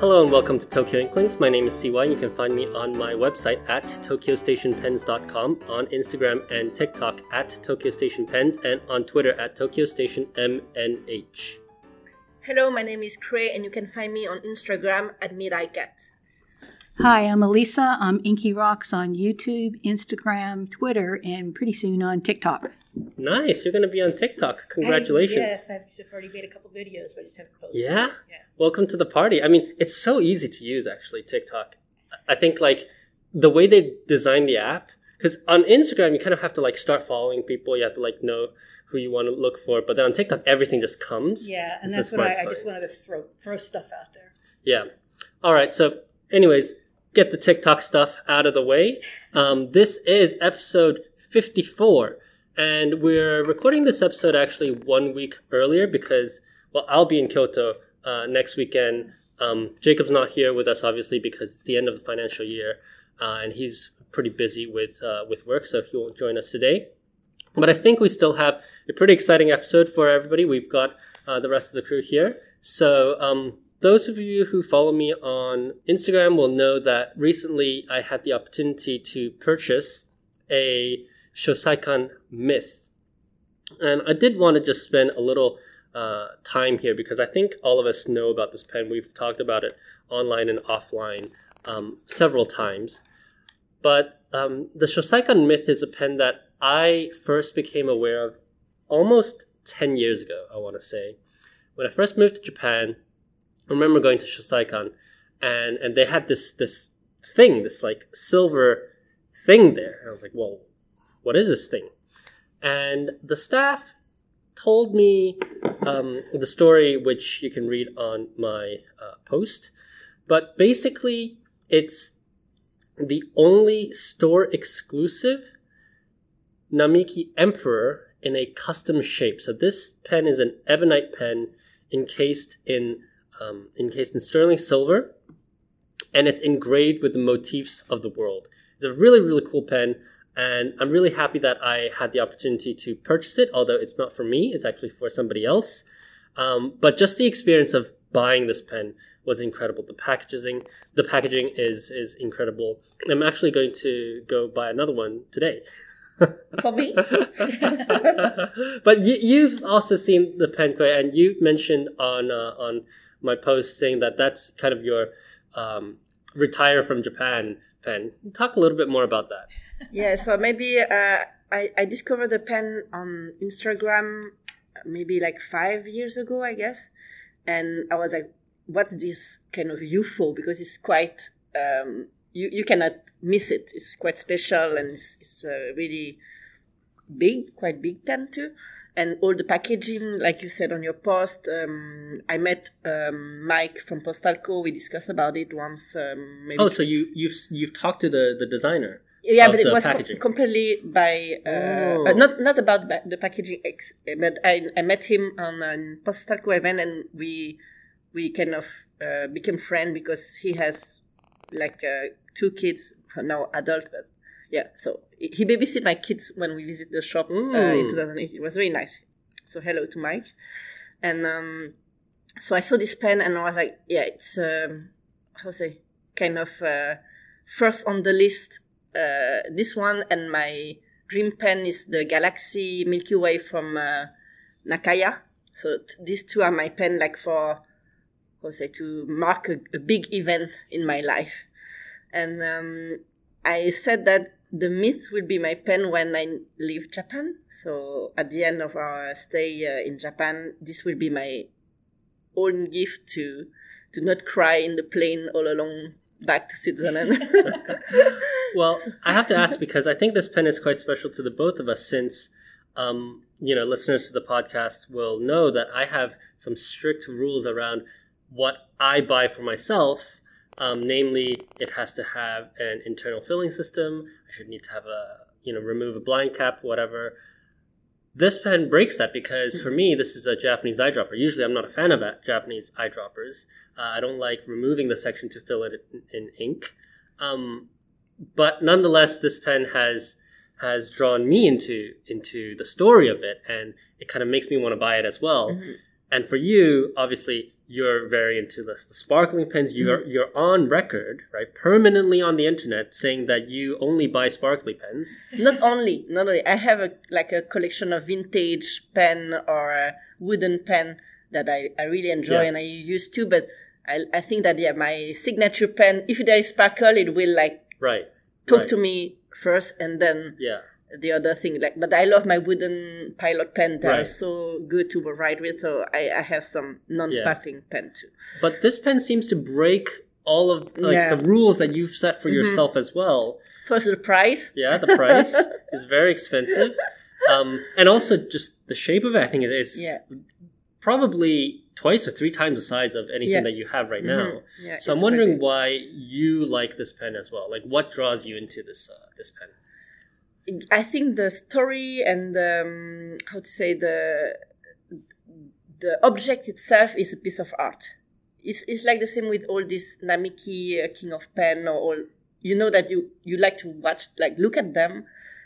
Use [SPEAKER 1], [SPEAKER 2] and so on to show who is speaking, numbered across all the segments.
[SPEAKER 1] Hello and welcome to Tokyo Inklings. My name is CY. You can find me on my website at tokyostationpens.com, on Instagram and TikTok at tokyostationpens, and on Twitter at Tokyo Station MNH.
[SPEAKER 2] Hello, my name is Quay, and you can find me on Instagram at MidICat.
[SPEAKER 3] Hi, I'm Elisa. I'm Inky Rocks on YouTube, Instagram, Twitter, and pretty soon on TikTok.
[SPEAKER 1] Nice. You're going to be on TikTok. Congratulations.
[SPEAKER 2] yes, I've already made a couple videos, but I just haven't posted.
[SPEAKER 1] Yeah?
[SPEAKER 2] Yeah.
[SPEAKER 1] Welcome to the party. I mean, it's so easy to use, actually, TikTok. I think, like, the way they designed the app, because on Instagram, you kind of have to, like, start following people. You have to, like, know who you want to look for. But then on TikTok, everything just comes.
[SPEAKER 2] Yeah, and
[SPEAKER 1] It's
[SPEAKER 2] that's what I, I just wanted to throw throw stuff out there.
[SPEAKER 1] Yeah. All right. So, anyways, get the TikTok stuff out of the way. Um, this is episode 54. And we're recording this episode actually one week earlier because, well, I'll be in Kyoto uh, next weekend. Um, Jacob's not here with us, obviously, because it's the end of the financial year. Uh, and he's pretty busy with, uh, with work, so he won't join us today. But I think we still have a pretty exciting episode for everybody. We've got uh, the rest of the crew here. So, um, those of you who follow me on Instagram will know that recently I had the opportunity to purchase a Shosaikan myth. And I did want to just spend a little uh, time here because I think all of us know about this pen. We've talked about it online and offline um, several times. But um, the Shosaikan myth is a pen that I first became aware of almost 10 years ago, I want to say. When I first moved to Japan, I remember going to Shosaikan and, and they had this, this thing, this like silver thing there. And I was like, well, what is this thing? And the staff told me um, the story, which you can read on my uh, post. But basically, it's the only store exclusive Namiki Emperor in a custom shape. So this pen is an ebonite pen encased in um, encased in sterling silver, and it's engraved with the motifs of the world. It's a really really cool pen, and I'm really happy that I had the opportunity to purchase it. Although it's not for me, it's actually for somebody else. Um, but just the experience of buying this pen was incredible. The packaging, the packaging is is incredible. I'm actually going to go buy another one today.
[SPEAKER 2] For me?
[SPEAKER 1] but you, you've also seen the pen, and you mentioned on uh, on my post saying that that's kind of your um, retire from Japan pen. Talk a little bit more about that.
[SPEAKER 2] Yeah, so maybe uh, I, I discovered the pen on Instagram maybe like five years ago, I guess. And I was like, what's this kind of UFO? Because it's quite, um, you, you cannot miss it. It's quite special and it's, it's uh, really big, quite big pen too. And all the packaging, like you said on your post, um, I met um, Mike from Postalco. We discussed about it once. Um, maybe
[SPEAKER 1] Oh, so you you've you've talked to the the designer.
[SPEAKER 2] Yeah, but it was com- completely by uh, but not not about the, packaging. Ex- but I I met him on a Postalco event, and we we kind of uh, became friends because he has like uh, two kids now adult, but yeah. So he babysit my kids when we visit the shop uh, in
[SPEAKER 1] Mm.
[SPEAKER 2] 2008. It was very nice. So hello to Mike, and um, so I saw this pen and I was like, yeah, it's um, how to say kind of uh, first on the list. Uh, this one and my dream pen is the Galaxy Milky Way from uh, Nakaya. So t- these two are my pen, like for how say to mark a, a big event in my life. And um, I said that the myth will be my pen when I leave Japan. So at the end of our stay uh, in Japan, this will be my own gift to to not cry in the plane all along back to Switzerland.
[SPEAKER 1] Well, I have to ask because I think this pen is quite special to the both of us since um, you know, listeners to the podcast will know that I have some strict rules around what I buy for myself. Um, namely, it has to have an internal filling system. I should need to have a, you know, remove a blind cap, whatever. This pen breaks that because for me, this is a Japanese eyedropper. Usually, I'm not a fan of Japanese eyedroppers. Uh, I don't like removing the section to fill it in, in ink. Um, but nonetheless, this pen has has drawn me into into the story of it, and it kind of makes me want to buy it as well.
[SPEAKER 2] Mhm.
[SPEAKER 1] and for you, obviously, you're very into the, the sparkling pens. You're
[SPEAKER 2] Mm-hmm.
[SPEAKER 1] you're on record, right, permanently on the internet, saying that you only buy sparkly pens.
[SPEAKER 2] not only not only i have a like a collection of vintage pen or a wooden pen that i, I really enjoy
[SPEAKER 1] Yeah.
[SPEAKER 2] and i use too but I, I think that yeah my signature pen if there is sparkle it will like
[SPEAKER 1] Right.
[SPEAKER 2] talk
[SPEAKER 1] right.
[SPEAKER 2] to me first and then
[SPEAKER 1] Yeah.
[SPEAKER 2] The other thing like but i love my wooden pilot pen are
[SPEAKER 1] Right.
[SPEAKER 2] so good to write with so i, I have some non-sparkling pen too
[SPEAKER 1] But this pen seems to break all of like
[SPEAKER 2] Yeah.
[SPEAKER 1] the rules that you've set for
[SPEAKER 2] Mhm.
[SPEAKER 1] yourself as well.
[SPEAKER 2] first the price
[SPEAKER 1] Yeah, the price is very expensive. Um, and also just the shape of it, I think it is
[SPEAKER 2] yeah
[SPEAKER 1] probably twice or three times the size of anything
[SPEAKER 2] Yeah.
[SPEAKER 1] that you have right now.
[SPEAKER 2] Mhm. yeah
[SPEAKER 1] So I'm wondering why you like this pen as well. Like, what draws you into this uh, this pen?
[SPEAKER 2] I think the story and um, how to say the the object itself is a piece of art it's, it's like the same with all this namiki uh, king of pen or all you know that you you like to watch like look at them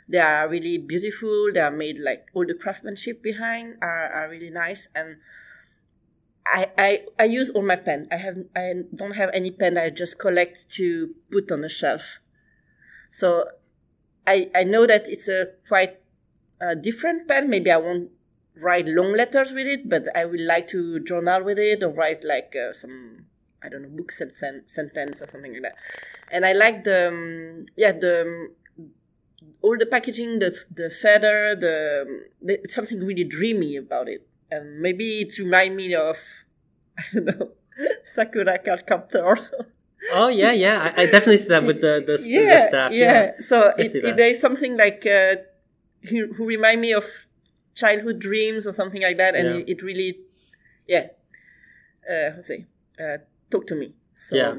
[SPEAKER 2] they are really beautiful they are made like all the craftsmanship behind are, are really nice and I, I I use all my pen. I have I don't have any pen I just collect to put on a shelf. So I I know that it's a quite uh, different pen. Maybe I won't write long letters with it, but I would like to journal with it or write like uh, some I don't know book sen- sentence or something like that. And I like the um, yeah the um, all the packaging, the the feather, the, the something really dreamy about it. And maybe it reminds me of I don't know Sakura card captor.
[SPEAKER 1] Oh yeah, yeah. I, I definitely see that with the the, the
[SPEAKER 2] yeah,
[SPEAKER 1] staff.
[SPEAKER 2] yeah. So it, it, there is something like uh, who, who remind me of childhood dreams or something like that, and
[SPEAKER 1] Yeah.
[SPEAKER 2] it, it really, yeah, uh, how to say, uh, talk to me. So
[SPEAKER 1] Yeah.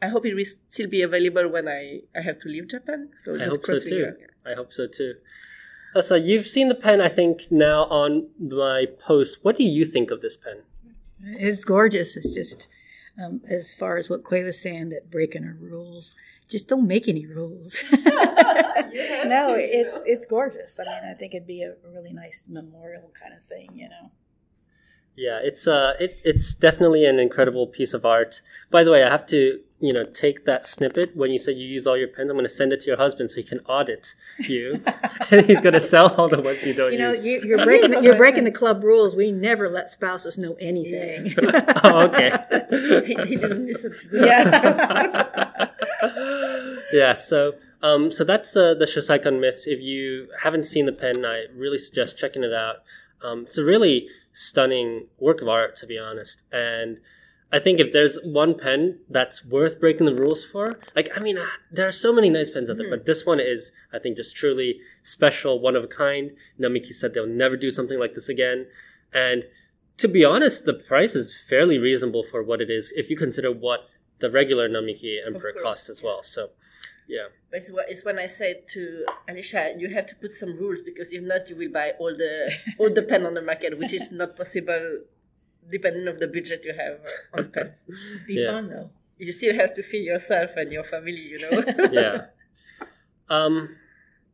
[SPEAKER 2] I hope it will still be available when I, I have to leave Japan. So
[SPEAKER 1] I hope so too.
[SPEAKER 2] your-
[SPEAKER 1] I hope so too. Uh, So you've seen the pen, I think, now on my post. What do you think of this pen?
[SPEAKER 3] It's gorgeous. It's just um, as far as what Quay was saying that breaking our rules. Just don't make any rules. no, it's it's gorgeous. I mean, I think it'd be a really nice memorial kind of thing, you know.
[SPEAKER 1] Yeah, it's uh, it, it's definitely an incredible piece of art. By the way, I have to, you know, take that snippet when you said you use all your pens. I'm going to send it to your husband so he can audit you, and he's going to sell all the ones you don't
[SPEAKER 3] You know,
[SPEAKER 1] use.
[SPEAKER 3] you, you're breaking the, you're breaking the club rules. We never let spouses know anything.
[SPEAKER 1] oh, okay.
[SPEAKER 2] he, he didn't listen to that.
[SPEAKER 3] yeah.
[SPEAKER 1] yeah. So, um, so that's the the Shosaikan myth. If you haven't seen the pen, I really suggest checking it out. Um, it's a really stunning work of art, to be honest. And I think if there's one pen that's worth breaking the rules for, like I mean, ah, there are so many nice pens out there, but this one is, I think, just truly special, one of a kind. Namiki said they'll never do something like this again, and to be honest, the price is fairly reasonable for what it is if you consider what the regular Namiki Emperor costs as well. So, yeah,
[SPEAKER 2] But it's, what, it's when I said to Alicia, you have to put some rules because if not, you will buy all the all the pen on the market, which is not possible depending on the budget you have on pens.
[SPEAKER 3] Be
[SPEAKER 1] Yeah.
[SPEAKER 3] fun though.
[SPEAKER 2] You still have to feed yourself and your family, you know.
[SPEAKER 1] yeah. Um,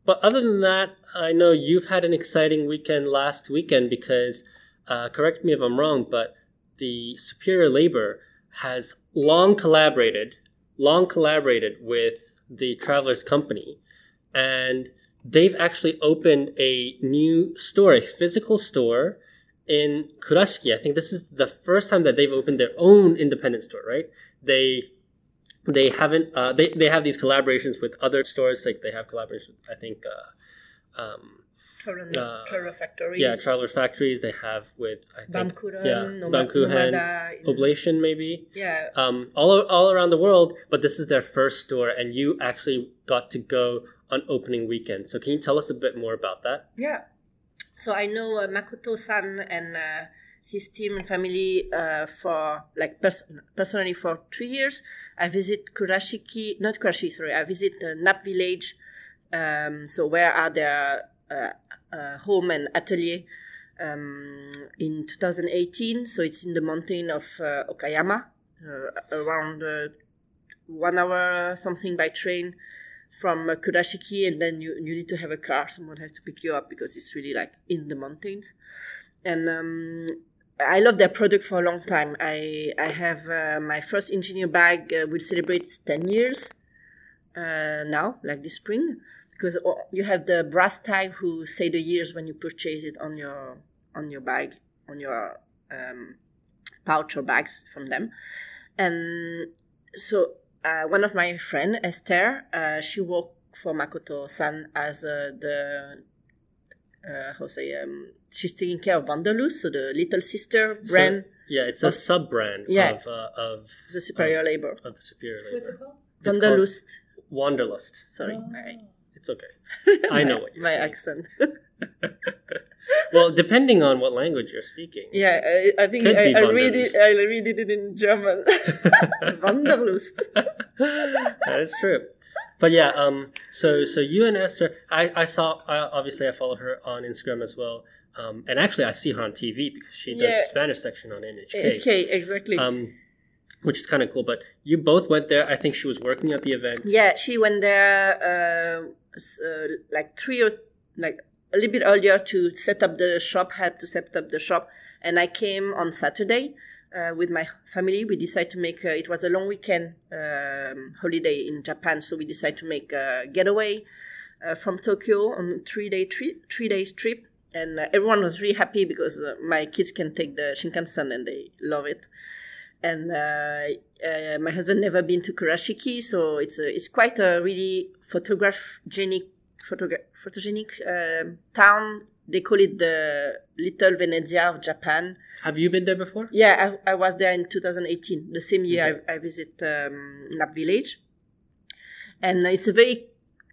[SPEAKER 1] but other than that, I know you've had an exciting weekend last weekend because, uh, correct me if I'm wrong, but the Superior Labor has long collaborated, long collaborated with the Travelers Company, and they've actually opened a new store, a physical store in Kurashiki. I think this is the first time that they've opened their own independent store, right? They they haven't uh, they, they have these collaborations with other stores like they have collaborations i think uh, um, Uh,
[SPEAKER 2] factories.
[SPEAKER 1] yeah traveler factories they have with i think
[SPEAKER 2] Bamkuren,
[SPEAKER 1] yeah
[SPEAKER 2] Noma-
[SPEAKER 1] Bamkuren,
[SPEAKER 2] Nomada,
[SPEAKER 1] oblation maybe
[SPEAKER 2] Yeah.
[SPEAKER 1] um, all, all around the world but this is their first store and you actually got to go on opening weekend so can you tell us a bit more about that
[SPEAKER 2] Yeah. So I know uh, Makoto-san and uh, his team and family uh, for like pers- personally for three years. I visit Kurashiki, not Kurashiki, sorry. I visit uh, Nap Village. Um, so where are their uh, uh, home and atelier um, in 2018? So it's in the mountain of uh, Okayama, around one hour something by train from Kurashiki, and then you, you need to have a car. Someone has to pick you up because it's really like in the mountains. And um, I love their product for a long time. I I have uh, my first engineer bag uh, will celebrate ten years uh, now, like this spring, because uh, you have the brass tag who say the years when you purchase it on your on your bag on your um, pouch or bags from them, and so uh, one of my friend Esther, uh, she worked for Makoto-san as uh, the uh, how say um, she's taking care of Wanderlust, so the little sister brand,
[SPEAKER 1] So, yeah, it's a sub brand
[SPEAKER 2] Yeah.
[SPEAKER 1] of uh, of
[SPEAKER 2] the superior labor.
[SPEAKER 1] of the superior
[SPEAKER 3] What's
[SPEAKER 1] labor.
[SPEAKER 3] it called?
[SPEAKER 1] It's
[SPEAKER 2] Wanderlust.
[SPEAKER 1] Wanderlust.
[SPEAKER 2] Sorry,
[SPEAKER 3] Oh.
[SPEAKER 2] my,
[SPEAKER 1] It's okay. I know what you're
[SPEAKER 2] my
[SPEAKER 1] saying.
[SPEAKER 2] accent.
[SPEAKER 1] Well, depending on what language you're speaking.
[SPEAKER 2] yeah, I, I think I, I read it. I read it in German. Wanderlust.
[SPEAKER 1] that is true. But yeah, um, so so you and Esther, I, I saw I, obviously I followed her on Instagram as well, um, and actually I see her on TV because she does
[SPEAKER 2] Yeah.
[SPEAKER 1] the Spanish section on NHK,
[SPEAKER 2] HK, exactly.
[SPEAKER 1] um, which is kind of cool. But you both went there. I think she was working at the event.
[SPEAKER 2] Yeah, she went there uh, uh, like three or like a little bit earlier to set up the shop, help to set up the shop, and I came on Saturday uh, with my family. We decided to make uh, it was a long weekend um, holiday in Japan, so we decided to make a getaway uh, from Tokyo on three day trip, three days trip, and uh, everyone was really happy because uh, my kids can take the Shinkansen and they love it. And uh, my husband never been to Kurashiki, so it's a, it's quite a really photographic photogra- photogenic um town. They call it the Little Venezia of Japan.
[SPEAKER 1] Have you been there before?
[SPEAKER 2] Yeah, I, I was there in 2018, the same year I, I visit um, Nap Village, and it's a very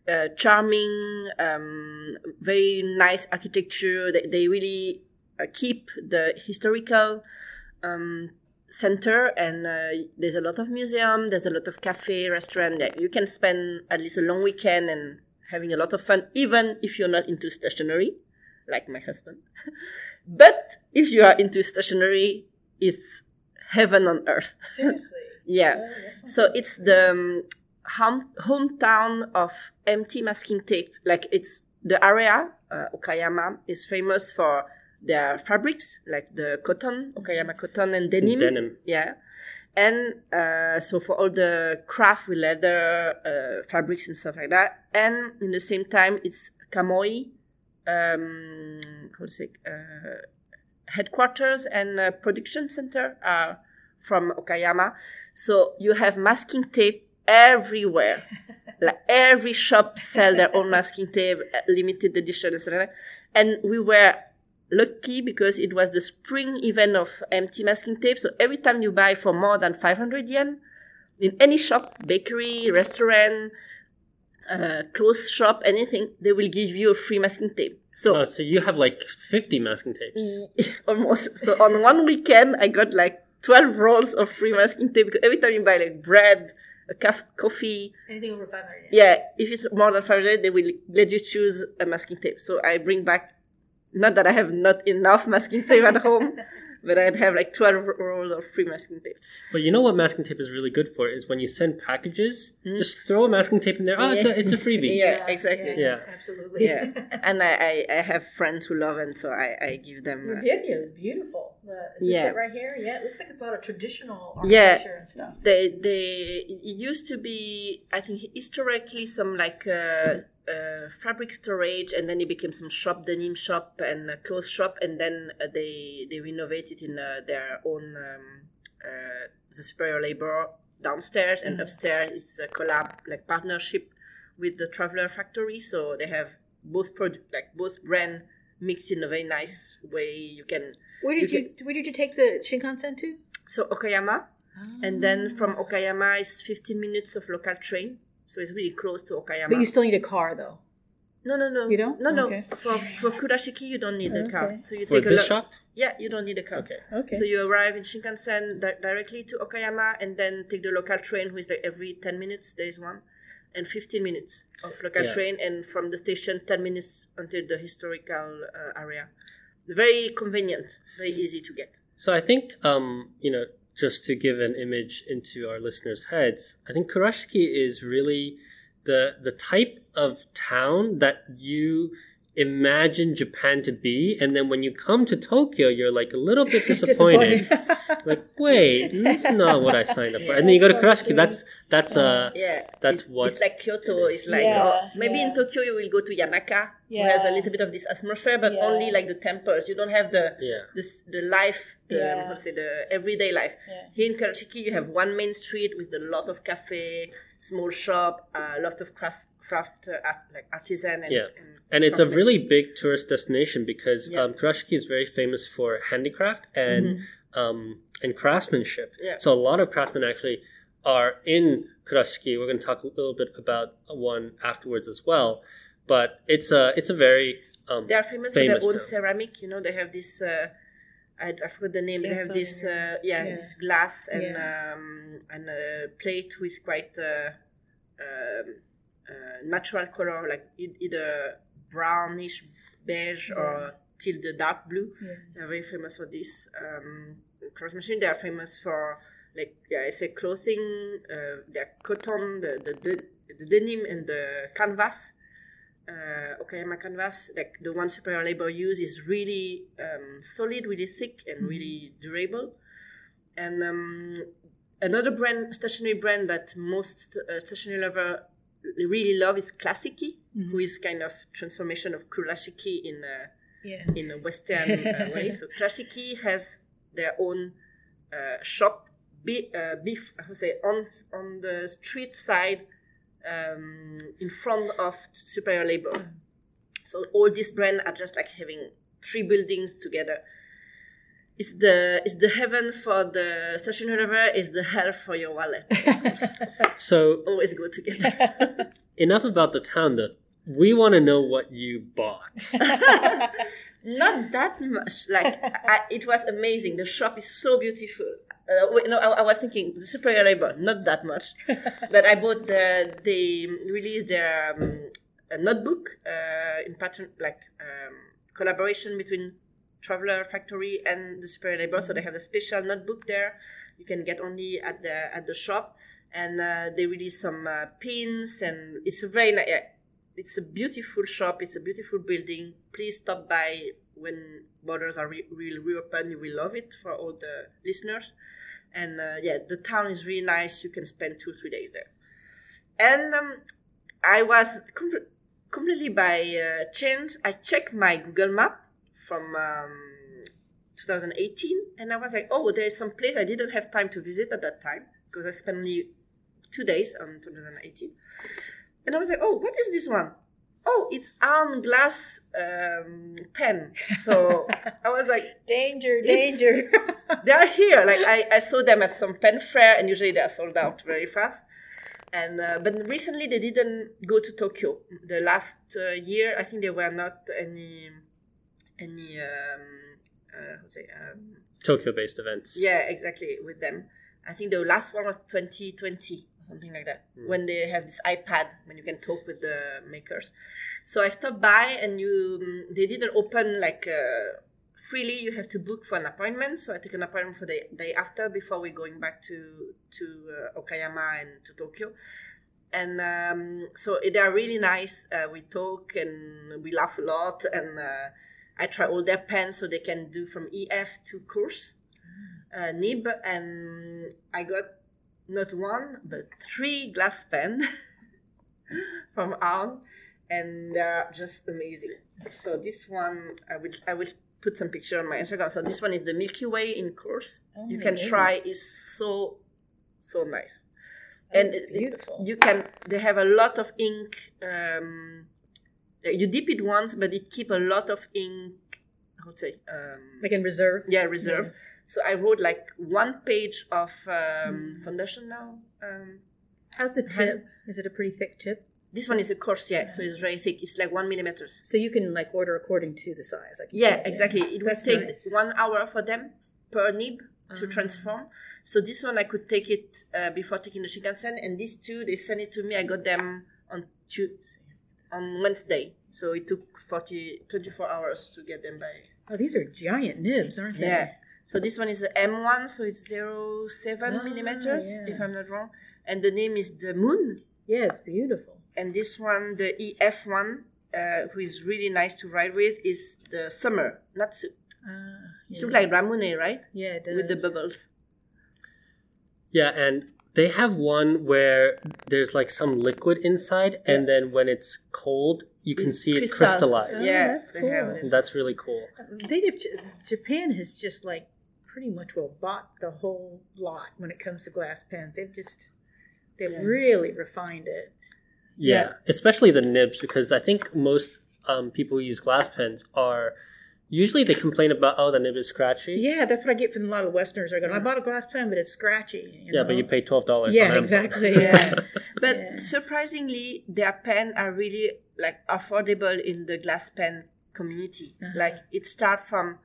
[SPEAKER 2] uh, charming, um, very nice architecture. They, they really uh, keep the historical um, center, and uh, there's a lot of museum. There's a lot of cafe, restaurant that you can spend at least a long weekend and having a lot of fun, even if you're not into stationery, like my husband. but if you are into stationery, it's heaven on earth.
[SPEAKER 3] Seriously.
[SPEAKER 2] Yeah.
[SPEAKER 3] Oh, that's
[SPEAKER 2] So it's the um, home, hometown of mt masking tape. Like it's the area, uh, Okayama, is famous for their fabrics, like the cotton, Okayama cotton and denim.
[SPEAKER 1] Denim.
[SPEAKER 2] Yeah. And uh, so for all the craft with leather, uh, fabrics and stuff like that. And in the same time, it's Kamoi, um, how to say, uh, headquarters and uh, production center are from Okayama. So you have masking tape everywhere. like every shop sell their own masking tape, uh, limited edition, etc. And we were lucky because it was the spring event of mt masking tape. So every time you buy for more than 500 yen in any shop, bakery, restaurant, uh, clothes shop, anything, they will give you a free masking tape. So
[SPEAKER 1] Oh, so you have like 50 masking tapes.
[SPEAKER 2] almost. So on one weekend, I got like 12 rolls of free masking tape because every time you buy like bread, a cup, coffee,
[SPEAKER 3] Anything over 500 yen.
[SPEAKER 2] yeah, if it's more than 500, they will let you choose a masking tape. So I bring back, not that I have not enough masking tape at home, but I'd have like 12 rolls of free masking tape.
[SPEAKER 1] But you know what masking tape is really good for is when you send packages, just throw a masking tape in there. Oh, it's a it's a freebie.
[SPEAKER 2] Hmm? Yeah, exactly.
[SPEAKER 1] Yeah.
[SPEAKER 3] Absolutely.
[SPEAKER 2] Yeah. and I, I, I have friends who love it, so I, I give them.
[SPEAKER 3] Your
[SPEAKER 2] Uh,
[SPEAKER 3] video is beautiful. The, is
[SPEAKER 2] Yeah.
[SPEAKER 3] it right here? Yeah, it looks like it's a lot of traditional
[SPEAKER 2] Yeah.
[SPEAKER 3] architecture and stuff.
[SPEAKER 2] they they it used to be I think historically some like uh, uh, fabric storage and then it became some shop denim shop and a clothes shop and then uh, they they renovated in uh, their own um, uh, the superior labor downstairs. And upstairs is a collab like partnership with the traveler factory. So they have both product like both brand mixed in a very nice way. You can
[SPEAKER 3] Where did
[SPEAKER 2] You
[SPEAKER 3] you, where did you take the Shinkansen to?
[SPEAKER 2] so Okayama. And then from Okayama is 15 minutes of local train, so it's really close to Okayama.
[SPEAKER 3] But you still need a car though.
[SPEAKER 2] no, no, no.
[SPEAKER 3] You don't?
[SPEAKER 2] No, no.
[SPEAKER 3] Okay.
[SPEAKER 2] For for Kurashiki, you don't need a car.
[SPEAKER 3] Okay.
[SPEAKER 2] So you
[SPEAKER 1] For
[SPEAKER 2] take a
[SPEAKER 1] this
[SPEAKER 2] lo-
[SPEAKER 1] shop?
[SPEAKER 2] Yeah, you don't need a car.
[SPEAKER 1] Okay.
[SPEAKER 3] Okay.
[SPEAKER 2] So you arrive in Shinkansen di- directly to Okayama, and then take the local train, who is like every 10 minutes. There is one, and 15 minutes of local
[SPEAKER 1] Yeah.
[SPEAKER 2] train, and from the station 10 minutes until the historical uh, area. Very convenient, very easy to get.
[SPEAKER 1] So I think, um, you know, just to give an image into our listeners' heads, I think Kurashiki is really the the type of town that you imagine Japan to be, and then when you come to Tokyo, you're like a little bit disappointed. like, wait, this is not what I signed up for. And then you go to Kurashiki. That's that's uh
[SPEAKER 2] Yeah,
[SPEAKER 1] That's
[SPEAKER 2] it's,
[SPEAKER 1] what
[SPEAKER 2] it's like Kyoto.
[SPEAKER 1] it is.
[SPEAKER 2] It's like
[SPEAKER 3] Yeah,
[SPEAKER 2] oh, maybe in. Tokyo you will go to Yanaka, who has a little bit of this atmosphere, but
[SPEAKER 3] Yeah.
[SPEAKER 2] only like the temples. You don't have the
[SPEAKER 1] yeah.
[SPEAKER 2] this, the life, the
[SPEAKER 3] Yeah.
[SPEAKER 2] how to say the everyday life.
[SPEAKER 3] Yeah.
[SPEAKER 2] Here in Kurashiki, you have one main street with a lot of cafe, small shop, a lot of craft craft uh, art, like artisan and,
[SPEAKER 1] Yeah.
[SPEAKER 2] and,
[SPEAKER 1] And it's a really big tourist destination because
[SPEAKER 2] Yeah.
[SPEAKER 1] um, Kurashiki is very famous for handicraft and um, and craftsmanship.
[SPEAKER 2] Mm-hmm. Yeah.
[SPEAKER 1] So a lot of craftsmen actually are in Kurashiki. We're going to talk a little bit about one afterwards as well. But it's a it's a very um,
[SPEAKER 2] They are famous,
[SPEAKER 1] famous
[SPEAKER 2] for their own
[SPEAKER 1] town.
[SPEAKER 2] ceramic. You know, they have this. Uh, I, I forgot the name.
[SPEAKER 3] Yeah,
[SPEAKER 2] they have
[SPEAKER 3] so
[SPEAKER 2] this.
[SPEAKER 3] yeah.
[SPEAKER 2] Uh, yeah,
[SPEAKER 3] Yeah.
[SPEAKER 2] this glass and
[SPEAKER 3] Yeah.
[SPEAKER 2] um, and a plate with quite uh, um, natural color, like either brownish beige or till the dark blue.
[SPEAKER 3] Yeah.
[SPEAKER 2] They're very famous for this um, machine. They are famous for like yeah, I say clothing. Uh, their cotton, the the, the the denim and the canvas. Uh, my canvas, like the one superior labor use, is really um, solid, really thick, and really durable. And um, another brand, stationery brand that most uh, stationery lover really love is Classiky, who is kind of transformation of Kurashiki in a
[SPEAKER 3] Yeah.
[SPEAKER 2] in a Western uh, way. So Classiky has their own uh, shop, be, uh, beef, I to say, on on the street side, um, in front of Superior Labor. So all these brands are just like having three buildings together. It's the it's the heaven for the stationery lover. Is the hell for your wallet. Of
[SPEAKER 1] so
[SPEAKER 2] Always go together.
[SPEAKER 1] enough about the town. Though we want to know what you bought.
[SPEAKER 2] Not that much. Like I, it was amazing. The shop is so beautiful. Uh, wait, no, I, I was thinking the superior labor. Not that much, but I bought the. They released their um, a notebook uh, in pattern like um, collaboration between Traveler Factory and the superior labor. So they have a special notebook there. You can get only at the at the shop, and uh, they release some uh, pins, and it's a very nice. It's a beautiful shop. It's a beautiful building. Please stop by when borders are re- will reopen. You will love it for all the listeners. And uh, yeah, the town is really nice. You can spend two three days there. And um, I was com- completely by uh, chance. I checked my Google Map from um, 2018, and I was like, oh, there's some place I didn't have time to visit at that time because I spent only two days on 2018. And I was like, oh, what is this one? Oh, it's Arm Glass um, pen. So I was like,
[SPEAKER 3] danger, danger.
[SPEAKER 2] they are here. Like I, I saw them at some pen fair, and usually they are sold out very fast. And uh, but recently they didn't go to Tokyo. The last uh, year, I think there were not any any um, uh, say um,
[SPEAKER 1] Tokyo-based events.
[SPEAKER 2] yeah, exactly, with them. I think the last one was 2020 or something like that, when they have this iPad when you can talk with the makers. So I stopped by and you, mm, they didn't open like uh, freely. You have to book for an appointment. So I took an appointment for the day after before we're going back to to uh, Okayama and to Tokyo. And um, so they are really nice. Uh, we talk and we laugh a lot. And uh, I try all their pens so they can do from EF to course uh, nib, and I got not one but three glass pen from Arm, and they're just amazing. So this one, I will I will put some picture on my Instagram. So this one is the Milky Way in course.
[SPEAKER 3] Oh
[SPEAKER 2] you can try. is so so nice. and
[SPEAKER 3] That's
[SPEAKER 2] it-
[SPEAKER 3] beautiful.
[SPEAKER 2] You can. They have a lot of ink. Um, you dip it once, but it keep a lot of ink. How to say? Um,
[SPEAKER 3] like in reserve.
[SPEAKER 2] yeah reserve so i wrote like one page of um,
[SPEAKER 3] Mm.
[SPEAKER 2] foundation now um,
[SPEAKER 3] How's the tip? Is it a pretty thick tip?
[SPEAKER 2] this one is a course yeah so it's very thick it's like one millimeters
[SPEAKER 3] So you can like order according to the size. Like
[SPEAKER 2] yeah exactly it will take
[SPEAKER 3] nice.
[SPEAKER 2] one hour for them per nib to
[SPEAKER 3] Ah.
[SPEAKER 2] transform so this one i could take it uh, before taking the shinkansen and these two they sent it to me i got them on Tu- on wednesday so it took 40 24 hours to get them by
[SPEAKER 3] Oh, these are giant nibs, aren't they?
[SPEAKER 2] Yeah. So this one is M one, so it's 0.7
[SPEAKER 3] Ah,
[SPEAKER 2] millimeters,
[SPEAKER 3] yeah.
[SPEAKER 2] if I'm not wrong. And the name is the Moon.
[SPEAKER 3] Yeah, it's beautiful.
[SPEAKER 2] And this one, the EF one, uh, who is really nice to ride with is the Summer Natsu.
[SPEAKER 3] Uh,
[SPEAKER 2] It
[SPEAKER 3] yeah.
[SPEAKER 2] looks like Ramune, right?
[SPEAKER 3] yeah, it does.
[SPEAKER 2] With the bubbles.
[SPEAKER 1] Yeah, and they have one where there's like some liquid inside, and then when it's cold, you can see it
[SPEAKER 2] Crystal.
[SPEAKER 1] crystallize.
[SPEAKER 3] Oh,
[SPEAKER 2] Yeah,
[SPEAKER 3] that's cool.
[SPEAKER 1] That's really cool.
[SPEAKER 3] They did, Japan has just like pretty much well bought the whole lot when it comes to glass pens. They've just they've
[SPEAKER 2] Yeah.
[SPEAKER 3] really refined it.
[SPEAKER 1] Yeah,
[SPEAKER 2] Yeah.
[SPEAKER 1] especially the nibs because I think most um, people who use glass pens are usually they complain about oh the nib is scratchy.
[SPEAKER 3] Yeah, that's what I get from a lot of Westerners. Are going, I bought a glass pen, but it's scratchy. you
[SPEAKER 1] Yeah, but you pay twelve dollars.
[SPEAKER 3] Yeah, exactly. Yeah.
[SPEAKER 2] But
[SPEAKER 3] Yeah.
[SPEAKER 2] surprisingly, their pen are really like affordable in the glass pen community.
[SPEAKER 3] Uh-huh.
[SPEAKER 2] Like it start from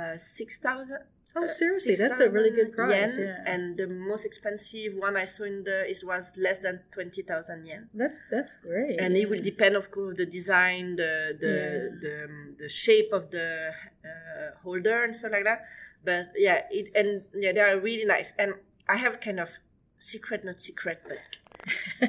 [SPEAKER 2] uh, six thousand.
[SPEAKER 3] Oh, seriously, that's a really good price.
[SPEAKER 2] Yen,
[SPEAKER 3] yeah,
[SPEAKER 2] And the most expensive one I saw in the is was less than twenty thousand yen.
[SPEAKER 3] that's that's great.
[SPEAKER 2] And it will depend, of course, the design, the the
[SPEAKER 3] Yeah.
[SPEAKER 2] the, um, the shape of the uh, holder and stuff like that. But yeah, it and yeah, they are really nice. And I have kind of secret, not secret, but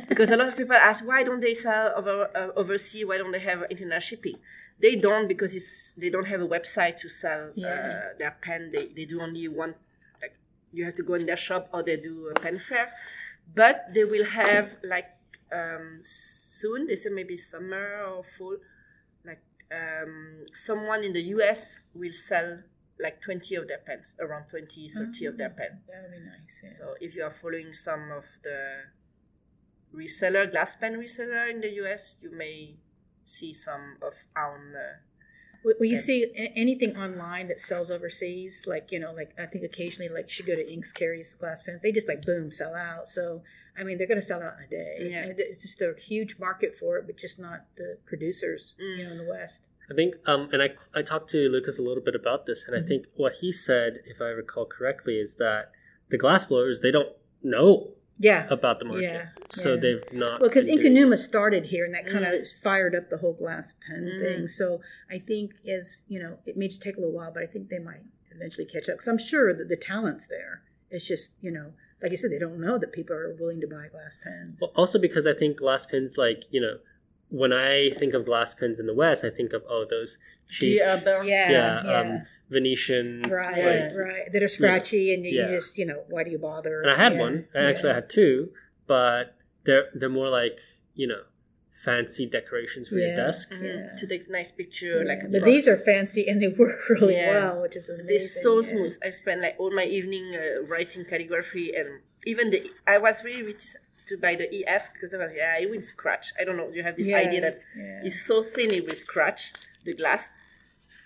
[SPEAKER 2] because a lot of people ask why don't they sell over uh, overseas? Why don't they have international shipping? They don't because it's they don't have a website to sell
[SPEAKER 3] Yeah.
[SPEAKER 2] uh, their pen. They they do only one. Like you have to go in their shop or they do a pen fair, but they will have like um, soon. They say maybe summer or fall. Like um, someone in the U.S. will sell like 20 of their pens, around 20, 30 of their pens.
[SPEAKER 3] that would be nice. Yeah.
[SPEAKER 2] So if you are following some of the reseller, glass pen reseller in the US, you may see some of our. Uh,
[SPEAKER 3] Will will you see anything online that sells overseas? Like you know, like I think occasionally, like she go to Inks carries glass pens. They just like boom sell out. So I mean, they're going to sell out in a day.
[SPEAKER 2] Yeah.
[SPEAKER 3] And it's just a huge market for it, but just not the producers.
[SPEAKER 2] Mm.
[SPEAKER 3] You know, in the West.
[SPEAKER 1] I think, um, and I, I talked to Lucas a little bit about this, and I
[SPEAKER 3] Mhm.
[SPEAKER 1] think what he said, if I recall correctly, is that the glass blowers they don't know
[SPEAKER 3] Yeah.
[SPEAKER 1] about the market,
[SPEAKER 3] Yeah,
[SPEAKER 1] so
[SPEAKER 3] yeah.
[SPEAKER 1] they've not.
[SPEAKER 3] Well, because
[SPEAKER 1] been
[SPEAKER 3] Inkanuma started here, and that kind of
[SPEAKER 2] Mm.
[SPEAKER 3] fired up the whole glass pen
[SPEAKER 2] Mm.
[SPEAKER 3] thing. So I think, as you know, it may just take a little while, but I think they might eventually catch up. Because I'm sure that the talent's there. It's just, you know, like I said, they don't know that people are willing to buy glass pens.
[SPEAKER 1] Well, also because I think glass pens, like you know, when I think of glass pens in the West, I think of oh those cheap,
[SPEAKER 2] G.
[SPEAKER 3] Yeah,
[SPEAKER 1] yeah,
[SPEAKER 3] yeah.
[SPEAKER 1] um, Venetian,
[SPEAKER 3] right,
[SPEAKER 2] Yeah.
[SPEAKER 3] right. That are scratchy, and you
[SPEAKER 1] Yeah.
[SPEAKER 3] just, you know, why do you bother?
[SPEAKER 1] and I had
[SPEAKER 3] Yeah,
[SPEAKER 1] one. I
[SPEAKER 3] yeah.
[SPEAKER 1] actually had two, but they're they're more like you know fancy decorations for your desk.
[SPEAKER 3] Yeah.
[SPEAKER 2] To take nice picture, like
[SPEAKER 3] Yeah,
[SPEAKER 2] a
[SPEAKER 3] but these are fancy and they work really
[SPEAKER 2] Yeah.
[SPEAKER 3] well, which is amazing.
[SPEAKER 2] They're so
[SPEAKER 3] yeah.
[SPEAKER 2] smooth. I spent like all my evening uh, writing calligraphy, and even the I was really reticent to buy the EF because I was yeah it will scratch. I don't know. You have this
[SPEAKER 3] Yeah,
[SPEAKER 2] idea that
[SPEAKER 3] yeah.
[SPEAKER 2] it's so thin it will scratch the glass,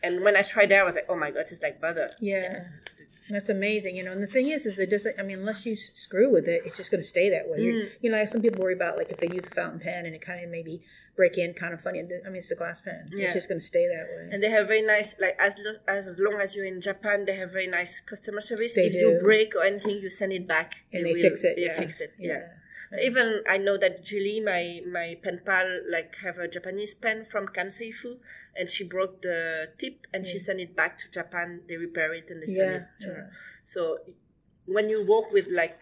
[SPEAKER 2] and when I tried that, I was like, oh my god, it's like butter.
[SPEAKER 3] Yeah. That's amazing, you know. And the thing is, is it doesn't. I mean, unless you screw with it, it's just going to stay that way.
[SPEAKER 2] Mm.
[SPEAKER 3] you know, like some people worry about like if they use a fountain pen and it kind of maybe break in, kind of funny. I mean, it's a glass pen.
[SPEAKER 2] Yeah.
[SPEAKER 3] It's just going to stay that way.
[SPEAKER 2] And they have very nice, like as lo- as long as you're in Japan, they have very nice customer service.
[SPEAKER 3] They
[SPEAKER 2] if
[SPEAKER 3] do.
[SPEAKER 2] you break or anything, you send it back,
[SPEAKER 3] And
[SPEAKER 2] They
[SPEAKER 3] they
[SPEAKER 2] will-
[SPEAKER 3] fix it.
[SPEAKER 2] They
[SPEAKER 3] Yeah.
[SPEAKER 2] fix it. Yeah. Even I know that Julie, my my pen pal, like have a Japanese pen from Kanseifu, and she broke the tip, and she sent it back to Japan. They repair it and they send
[SPEAKER 3] Yeah,
[SPEAKER 2] it to
[SPEAKER 3] yeah.
[SPEAKER 2] her. So when you work with like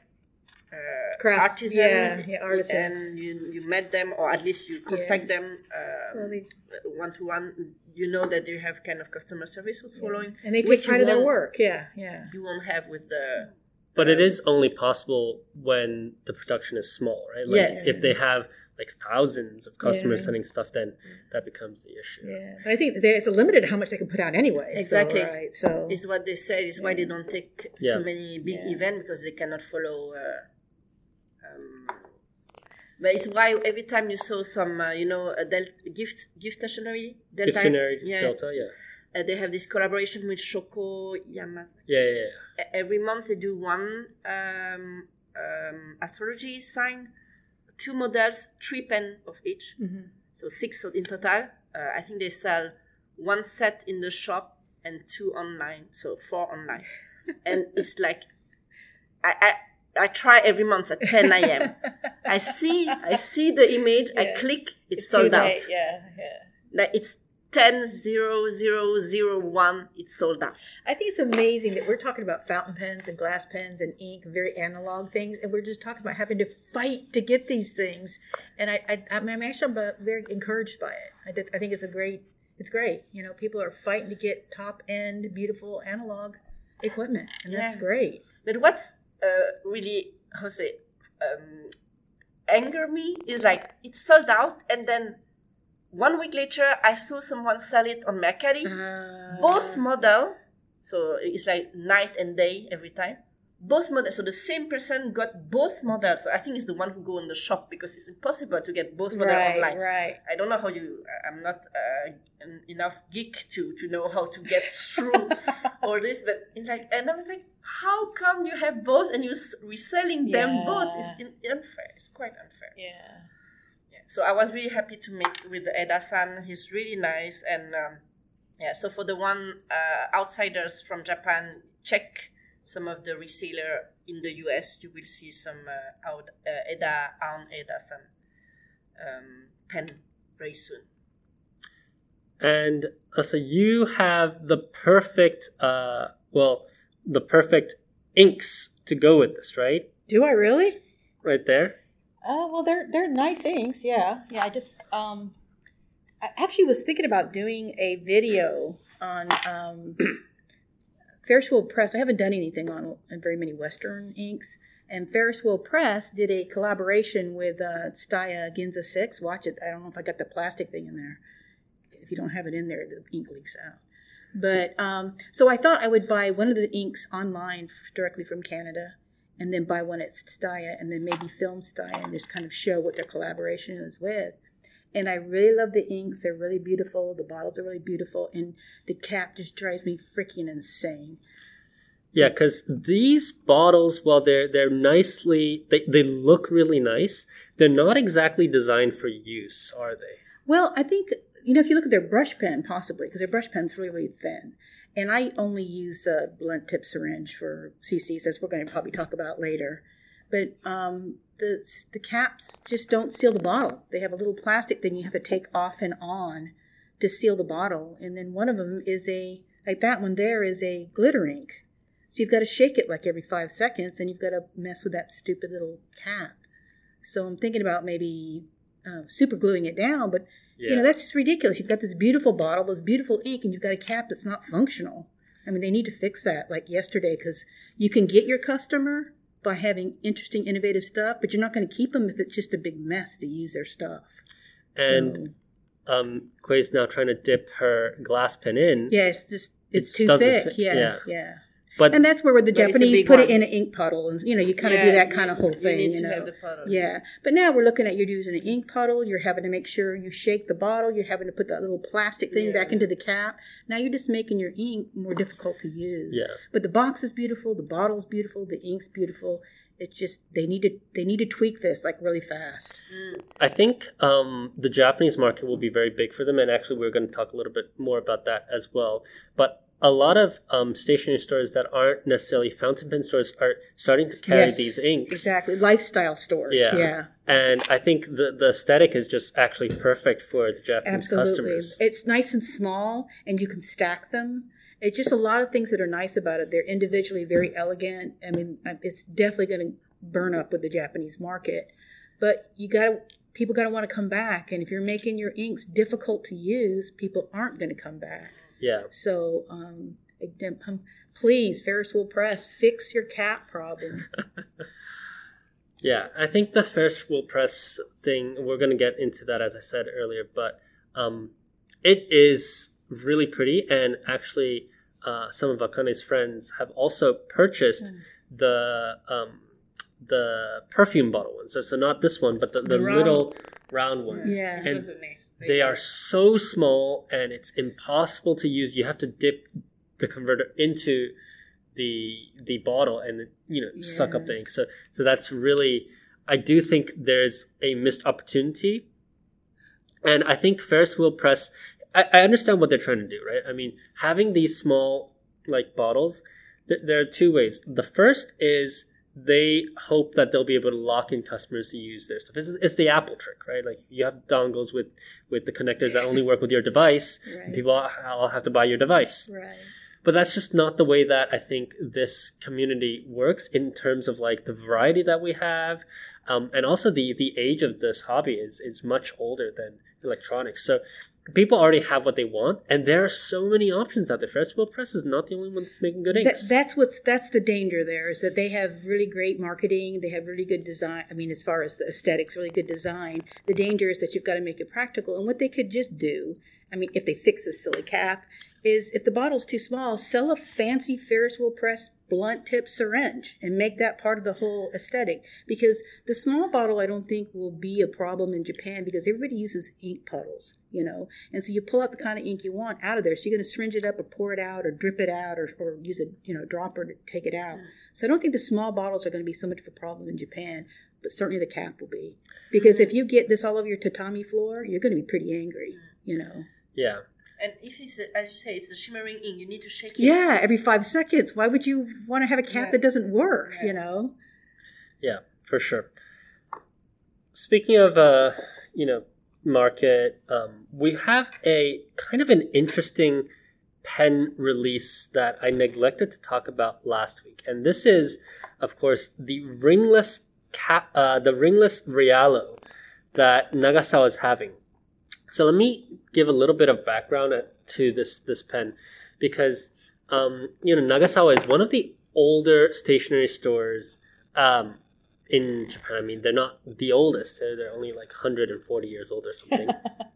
[SPEAKER 2] uh, artisan,
[SPEAKER 3] yeah, yeah, artisans.
[SPEAKER 2] and you you met them or at least you contact them
[SPEAKER 3] Well,
[SPEAKER 2] one to one, you know that they have kind of customer service who's following,
[SPEAKER 3] and they take
[SPEAKER 2] which
[SPEAKER 3] pride in their work. Yeah, yeah.
[SPEAKER 2] You won't have with the
[SPEAKER 1] But it is only possible when the production is small, right? Like
[SPEAKER 2] Yes.
[SPEAKER 1] if they have like thousands of customers
[SPEAKER 3] Yeah.
[SPEAKER 1] sending stuff, then that becomes the issue.
[SPEAKER 3] Yeah, but I think there- it's limited how much they can put out anyway. so,
[SPEAKER 2] Exactly.
[SPEAKER 3] right. So
[SPEAKER 2] is what they say is why they don't take
[SPEAKER 1] Yeah.
[SPEAKER 2] so many big
[SPEAKER 3] Yeah.
[SPEAKER 2] events because they cannot follow. Uh, um, but it's why every time you saw some, uh, you know, a del- gift gift stationery, Delta,
[SPEAKER 1] Dictionary
[SPEAKER 2] yeah,
[SPEAKER 1] Delta, yeah.
[SPEAKER 2] Uh, they have this collaboration with Shoko Yamazaki.
[SPEAKER 1] Yeah, yeah, yeah.
[SPEAKER 2] Every month they do one um, um, astrology sign, two models, three pen of each,
[SPEAKER 3] Mhm.
[SPEAKER 2] so six in total. Uh, I think they sell one set in the shop and two online, so four online, and it's like I. I I try every month at 10 a.m. I see, I see the image, I click, it's,
[SPEAKER 3] too
[SPEAKER 2] sold out.
[SPEAKER 3] late, Yeah, yeah.
[SPEAKER 2] Like it's 10 0 0 0 1 it's sold out
[SPEAKER 3] I think it's amazing that we're talking about fountain pens and glass pens and ink, very analog things, and we're just talking about having to fight to get these things. And I, I I'm actually very encouraged by it. I, did, I think it's a great, it's great. You know, people are fighting to get top end, beautiful analog equipment, and that's great.
[SPEAKER 2] but what's uh, really say um, anger me is like it's sold out and then one week later i saw someone sell it on mercari.
[SPEAKER 3] Uh,
[SPEAKER 2] both model so it's like night and day every time. Both models so the same person got both models. So i think it's the one who go in the shop because it's impossible to get both models
[SPEAKER 3] right,
[SPEAKER 2] online.
[SPEAKER 3] right.
[SPEAKER 2] i don't know how you i'm not uh, enough geek to to know how to get through all this but it's like and i was like how come you have both and you're reselling them
[SPEAKER 3] Yeah.
[SPEAKER 2] both? It's unfair. It's quite unfair.
[SPEAKER 3] Yeah.
[SPEAKER 2] Yeah. So I was really happy to meet with Eda-san. He's really nice, and um, yeah. So for the one uh, outsiders from Japan, check some of the reseller in the US. You will see some uh, out uh, Eda on Eda-san um, pen very soon.
[SPEAKER 1] And uh, so you have the perfect, uh, well, the perfect inks to go with this, right?
[SPEAKER 3] Do I really?
[SPEAKER 1] Right there.
[SPEAKER 3] Uh, well, they're they're nice inks. Yeah, yeah. I just um, I actually was thinking about doing a video on um, Ferris Wheel Press. I haven't done anything on, on very many Western inks, and Ferris Wheel Press did a collaboration with uh, Tsutaya Ginza Six. Watch it. I don't know if I got the plastic thing in there. If you don't have it in there, the ink leaks out. But um, so I thought I would buy one of the inks online directly from Canada, and then buy one at Tsutaya, and then maybe film Tsutaya, and just kind of show what their collaboration is with. And I really love the inks; they're really beautiful. The bottles are really beautiful, and the cap just drives me freaking insane.
[SPEAKER 1] Yeah, because these bottles, while they're they're nicely, they, they look really nice. They're not exactly designed for use, are they?
[SPEAKER 3] Well, I think you know if you look at their brush pen, possibly because their brush pen's really really thin, and I only use a blunt tip syringe for CCs, as we're going to probably talk about later. But um, the the caps just don't seal the bottle. They have a little plastic thing you have to take off and on to seal the bottle, and then one of them is a like that one there is a glitter ink. So you've got to shake it like every five seconds, and you've got to mess with that stupid little cap. So I'm thinking about maybe uh, super gluing it down, but
[SPEAKER 1] Yeah.
[SPEAKER 3] you know, that's just ridiculous. You've got this beautiful bottle, this beautiful ink, and you've got a cap that's not functional. I mean, they need to fix that like yesterday because you can get your customer by having interesting, innovative stuff, but you're not going to keep them if it's just a big mess to use their stuff.
[SPEAKER 1] and
[SPEAKER 3] So,
[SPEAKER 1] um, Quay's now trying to dip her glass pen in.
[SPEAKER 3] yeah, it's just it's
[SPEAKER 1] It
[SPEAKER 3] too thick.
[SPEAKER 1] fit,
[SPEAKER 3] Yeah,
[SPEAKER 1] yeah.
[SPEAKER 3] yeah,
[SPEAKER 1] But
[SPEAKER 3] And that's where the
[SPEAKER 2] But it's a
[SPEAKER 3] Japanese put it in an ink puddle, and you know, you kind of
[SPEAKER 2] Yeah,
[SPEAKER 3] do that kind of whole
[SPEAKER 2] you
[SPEAKER 3] thing, you
[SPEAKER 2] to
[SPEAKER 3] know.
[SPEAKER 2] have the puddle.
[SPEAKER 3] Yeah, but now we're looking at you're using an ink puddle. You're having to make sure you shake the bottle. You're having to put that little plastic thing back into the cap. Now you're just making your ink more difficult to use.
[SPEAKER 1] yeah,
[SPEAKER 3] But the box is beautiful. The bottle's beautiful. The ink's beautiful. It's just they need to they need to tweak this like really fast.
[SPEAKER 1] I think um, the Japanese market will be very big for them, and actually, we're going to talk a little bit more about that as well. But a lot of um, stationery stores that aren't necessarily fountain pen stores are starting to carry
[SPEAKER 3] Yes,
[SPEAKER 1] these inks.
[SPEAKER 3] Exactly, lifestyle stores.
[SPEAKER 1] Yeah.
[SPEAKER 3] yeah.
[SPEAKER 1] And I think the, the aesthetic is just actually perfect for the Japanese
[SPEAKER 3] Absolutely.
[SPEAKER 1] customers.
[SPEAKER 3] It's nice and small, and you can stack them. It's just a lot of things that are nice about it. They're individually very elegant. I mean, uh, it's definitely going to burn up with the Japanese market, but you got to people got to want to come back. And if you're making your inks difficult to use, people aren't going to come back.
[SPEAKER 1] Yeah.
[SPEAKER 3] So, um, again, please, Ferris Wheel Press, fix your cap problem.
[SPEAKER 1] Yeah, I think the Ferris wheel press thing, we're going to get into that as I said earlier, but um, it is really pretty. And actually, uh, some of Akane's friends have also purchased
[SPEAKER 3] Mm.
[SPEAKER 1] the um, the perfume bottle ones. So, so not this one, but the, the,
[SPEAKER 2] The
[SPEAKER 1] little round ones.
[SPEAKER 3] Yeah.
[SPEAKER 1] And
[SPEAKER 2] was a nice.
[SPEAKER 1] They are so small and it's impossible to use. You have to dip the converter into the the bottle and you know suck up the ink. So so that's really I do think there's a missed opportunity. And I think Ferris wheel press I, I understand what they're trying to do, right? I mean, having these small like bottles, th- there are two ways. The first is they hope that they'll be able to lock in customers to use their stuff. It's, it's the Apple trick, right? Like you have dongles with with the connectors that only work with your device.
[SPEAKER 3] Right.
[SPEAKER 1] People all have to buy your device.
[SPEAKER 3] Right.
[SPEAKER 1] But that's just not the way that I think this community works in terms of like the variety that we have, um, and also the the age of this hobby is is much older than electronics. So people already have what they want, and there are so many options out there. Ferris Wheel Press is not the only one that's making good
[SPEAKER 3] That, that's what's that's the danger there is that they have really great marketing they have really good design i mean as far as the aesthetics really good design the danger is that you've got to make it practical and what they could just do i mean if they fix this silly cap is if the bottle's too small sell a fancy ferris wheel press blunt tip syringe and make that part of the whole aesthetic. Because the small bottle i don't think will be a problem in japan because everybody uses ink puddles you know? And so you pull out the kind of ink you want out of there. So you're going to syringe it up or pour it out or drip it out or, or use a you know dropper to take it out. Mm. So i don't think the small bottles are going to be so much of a problem in japan but certainly the cap will be. Because mm. if you get this all over your tatami floor you're going to be pretty angry you know
[SPEAKER 1] yeah,
[SPEAKER 2] And if it's, a, as you say, it's a shimmering ink, you need to shake it.
[SPEAKER 3] yeah every five seconds why would you want to have a cap
[SPEAKER 2] Yeah.
[SPEAKER 3] that doesn't work
[SPEAKER 2] Yeah.
[SPEAKER 3] you know
[SPEAKER 1] yeah, for sure. Speaking of, uh, you know, market, um, we have a kind of an interesting pen release that I neglected to talk about last week, and this is, of course, the ringless cap, uh, the ringless Realo that Nagasawa is having. So let me give a little bit of background to this this pen, because um, you know Nagasawa is one of the older stationery stores um, in Japan. I mean, they're not the oldest; they're, they're only like 140 years old or something.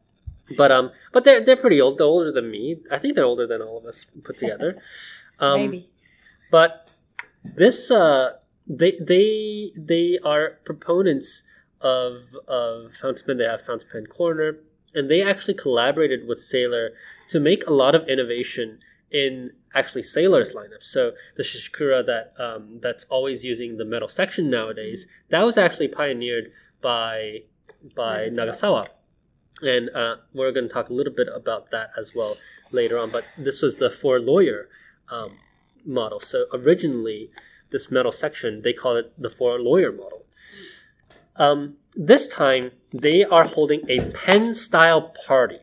[SPEAKER 1] but um, but they're they're pretty old. They're older than me. I think they're older than all of us put together. Um,
[SPEAKER 3] maybe
[SPEAKER 1] but this uh they they they are proponents of of fountain pen they have fountain pen corner and they actually collaborated with sailor to make a lot of innovation in actually sailor's lineup so the shishikura that um, that's always using the metal section nowadays that was actually pioneered by by nagasawa and uh, we're going to talk a little bit about that as well later on but this was the for lawyer um, model. So originally, this metal section they call it the for lawyer model. Um, this time, they are holding a pen style party,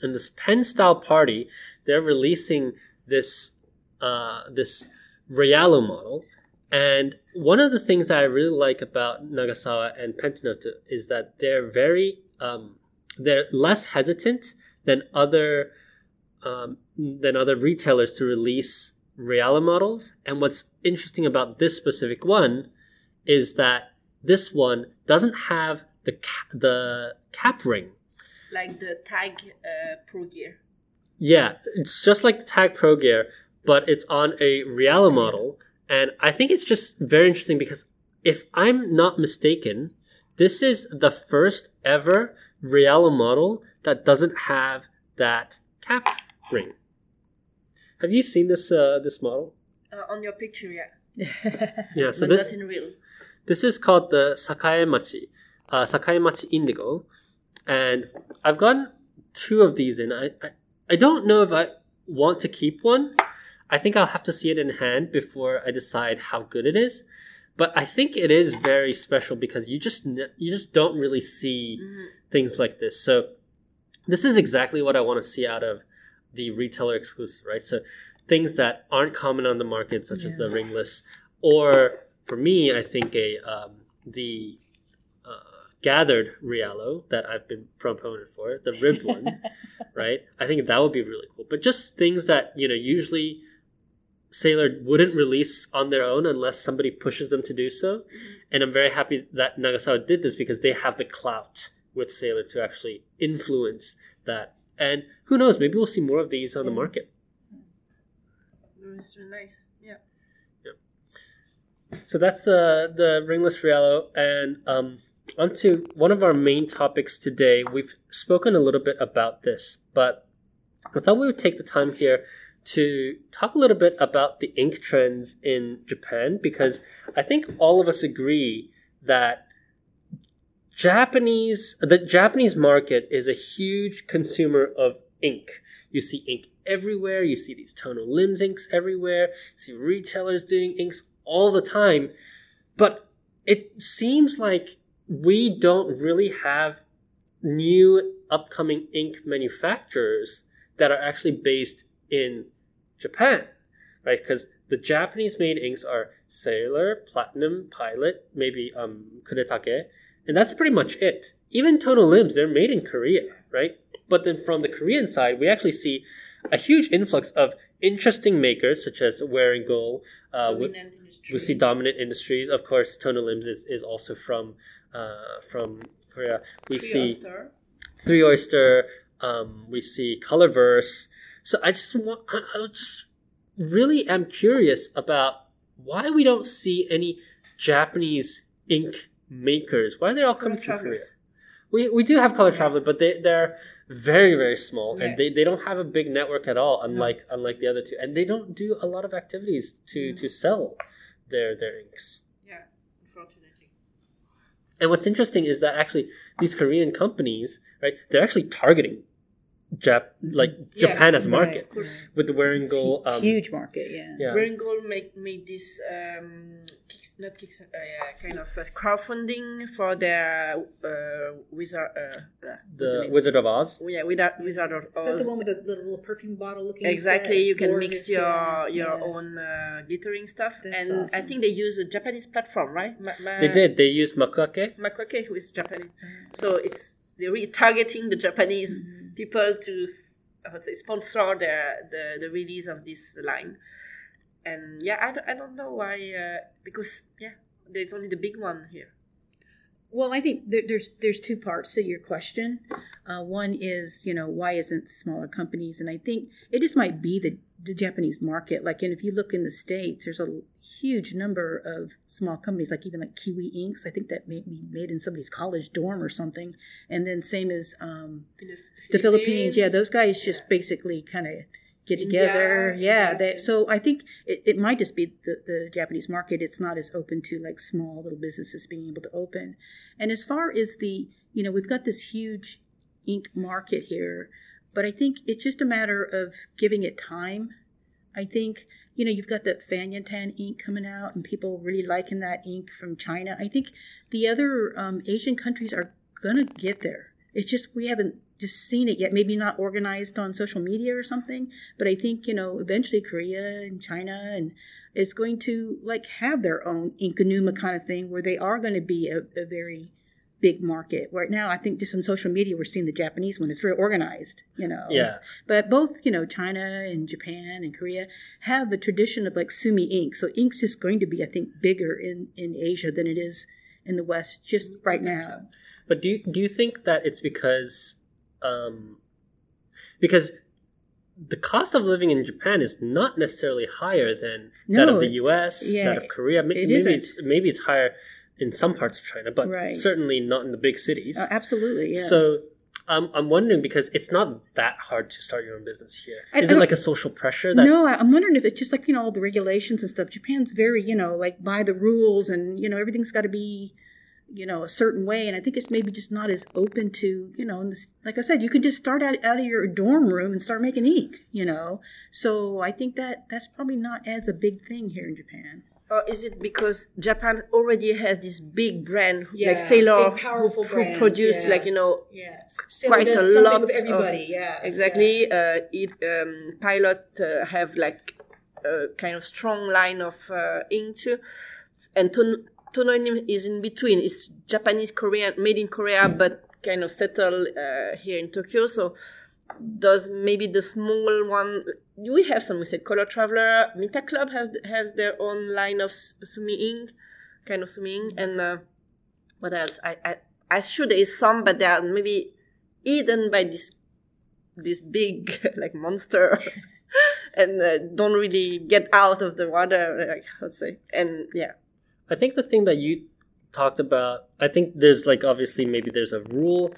[SPEAKER 1] and this pen style party, they're releasing this uh, this Realo model. And one of the things that I really like about Nagasawa and Pentinote is that they're very um, they're less hesitant than other um, than other retailers to release Realo models. And what's interesting about this specific one is that this one doesn't have the ca- the cap ring.
[SPEAKER 2] Like the tag uh, Pro Gear.
[SPEAKER 1] Yeah, it's just like the Tag Pro Gear, but it's on a Realo model. And I think it's just very interesting because if I'm not mistaken, this is the first ever Realo model that doesn't have that cap ring. Have you seen this uh, this model?
[SPEAKER 2] Uh, on your picture, yeah.
[SPEAKER 1] Yeah, so
[SPEAKER 2] but
[SPEAKER 1] this
[SPEAKER 2] not in real.
[SPEAKER 1] This is called the Sakae Machi, uh, Sakae Machi Indigo, and I've gotten two of these in. I, I I don't know if I want to keep one. I think I'll have to see it in hand before I decide how good it is. But I think it is very special because you just you just don't really see
[SPEAKER 2] Mhm.
[SPEAKER 1] things like this. So this is exactly what I want to see out of the retailer exclusive, right? So things that aren't common on the market, such as the ringless, or for me, I think a um, the uh, gathered Realo that I've been proponent for, the ribbed one, right? I think that would be really cool. But just things that you know usually Sailor wouldn't release on their own unless somebody pushes them to do so. And I'm very happy that Nagasawa did this because they have the clout with Sailor to actually influence that. And who knows, maybe we'll see more of these on the market.
[SPEAKER 2] It's nice. Yeah.
[SPEAKER 1] So that's the the ringless Realo, and um, onto one of our main topics today. We've spoken a little bit about this, but I thought we would take the time here to talk a little bit about the ink trends in Japan because I think all of us agree that Japanese the Japanese market is a huge consumer of ink. You see ink everywhere. You see these Tono Lims inks everywhere. You see retailers doing inks all the time, but it seems like we don't really have new upcoming ink manufacturers that are actually based in Japan, right? Because the Japanese made inks are Sailor, Platinum, Pilot, maybe um, Kuretake, and that's pretty much it. Even Tono Lims, they're made in Korea, right? But then from the Korean side, we actually see a huge influx of interesting makers such as Wearingeul, uh, we, we see Dominant Industries. Of course, Tono Lims is, is also from uh, from Korea. We
[SPEAKER 2] Three
[SPEAKER 1] see
[SPEAKER 2] Oyster.
[SPEAKER 1] Three Oyster. Um, we see Colorverse. So I just want, I, I just really am curious about why we don't see any Japanese ink makers. Why are they all coming
[SPEAKER 2] Color
[SPEAKER 1] from Korea? We, we do have Color Traveler, but they they're very very small
[SPEAKER 3] Yeah.
[SPEAKER 1] and they, they don't have a big network at all, unlike unlike the other two, and they don't do a lot of activities to to sell their their inks.
[SPEAKER 2] Yeah, unfortunately.
[SPEAKER 1] And what's interesting is that actually these Korean companies, right, they're actually targeting Jap like
[SPEAKER 2] Yeah,
[SPEAKER 1] Japan as a
[SPEAKER 3] right.
[SPEAKER 1] market with the Wearingeul. Um,
[SPEAKER 3] Huge market, yeah.
[SPEAKER 1] Yeah.
[SPEAKER 2] Wearing Gold made, made this um, kicks, not kicks, uh, yeah, kind of uh, crowdfunding for their uh, wizard. Uh,
[SPEAKER 1] the? Wizard of Oz.
[SPEAKER 2] yeah, wizard, wizard of
[SPEAKER 3] Is that the
[SPEAKER 2] Oz.
[SPEAKER 3] one with the little perfume bottle looking?
[SPEAKER 2] Exactly, you can mix your
[SPEAKER 3] yeah.
[SPEAKER 2] your
[SPEAKER 3] Yes.
[SPEAKER 2] own uh, glittering stuff,
[SPEAKER 3] That's
[SPEAKER 2] and I think they use a Japanese platform, right? Ma- ma-
[SPEAKER 1] They did. They used Makuake.
[SPEAKER 2] Makwake, who is Japanese. So it's they're really targeting the Japanese
[SPEAKER 3] Mm-hmm.
[SPEAKER 2] People to I would say sponsor their the, the release of this line. And yeah, I don't, I don't know why uh, because yeah, there's only the big one here.
[SPEAKER 3] Well, I think there, there's there's two parts to your question. Uh, one is, you know, why isn't smaller companies? And I think it just might be the the Japanese market. Like, and if you look in the states, there's a huge number of small companies, like even like Kiwi Inks. I think that may be made in somebody's college dorm or something. And then same as um,
[SPEAKER 2] the,
[SPEAKER 3] the Philippines. Yeah, those guys just basically kind of get
[SPEAKER 2] India,
[SPEAKER 3] together. Yeah, they, so I think it, it might just be the, the Japanese market. It's not as open to like small little businesses being able to open. And as far as the, you know, we've got this huge ink market here, but I think it's just a matter of giving it time. I think, you know, you've got that Fanyantan ink coming out and people really liking that ink from China. I think the other um, Asian countries are to get there. It's just we haven't just seen it yet. Maybe not organized on social media or something, but I think, you know, eventually Korea and China and is going to like have their own Inkanuma kind of thing where they are going to be a, a very big market. Right now, I think just on social media, we're seeing the Japanese one. It's very organized, you know.
[SPEAKER 1] Yeah.
[SPEAKER 3] But both, you know, China and Japan and Korea have a tradition of like sumi ink. So ink's just going to be, I think, bigger in, in Asia than it is in the West just right now.
[SPEAKER 1] But do you, do you think that it's because um, because the cost of living in Japan is not necessarily higher than that of the U.S.,
[SPEAKER 3] yeah,
[SPEAKER 1] that of Korea.
[SPEAKER 3] It
[SPEAKER 1] maybe
[SPEAKER 3] isn't.
[SPEAKER 1] it's maybe it's higher in some parts of China, but
[SPEAKER 3] Right.
[SPEAKER 1] certainly not in the big cities.
[SPEAKER 3] Uh, absolutely, yeah.
[SPEAKER 1] So um, I'm wondering because it's not that hard to start your own business here.
[SPEAKER 3] I-
[SPEAKER 1] Is
[SPEAKER 3] I
[SPEAKER 1] it like a social pressure that
[SPEAKER 3] no, I'm wondering if it's just like you know all the regulations and stuff. Japan's very you know like by the rules, and you know everything's got to be you know a certain way. And I think it's maybe just not as open to you know. This, like I said, you can just start out out of your dorm room and start making ink. You know, so I think that that's probably not as a big thing here in Japan.
[SPEAKER 2] Or is it because Japan already has this big brand
[SPEAKER 3] Yeah,
[SPEAKER 2] like Sailor
[SPEAKER 3] big, powerful
[SPEAKER 2] who, who produce
[SPEAKER 3] yeah.
[SPEAKER 2] like you know
[SPEAKER 3] Yeah,
[SPEAKER 2] quite a lot of
[SPEAKER 3] yeah,
[SPEAKER 2] exactly uh, it um, pilot uh, have like a kind of strong line of uh, ink too. And ton- tononim is in between. It's japanese korean made in korea but kind of settled uh, here in tokyo. So does maybe the small one we have some we said color traveler mita club has has their own line of s- sumi ink kind of sumi ink and uh, what else? I i i sure there is some but they are maybe eaten by this this big like monster and uh, don't really get out of the water like to say. And yeah.
[SPEAKER 1] I think the thing that you talked about, I think there's like obviously maybe there's a rule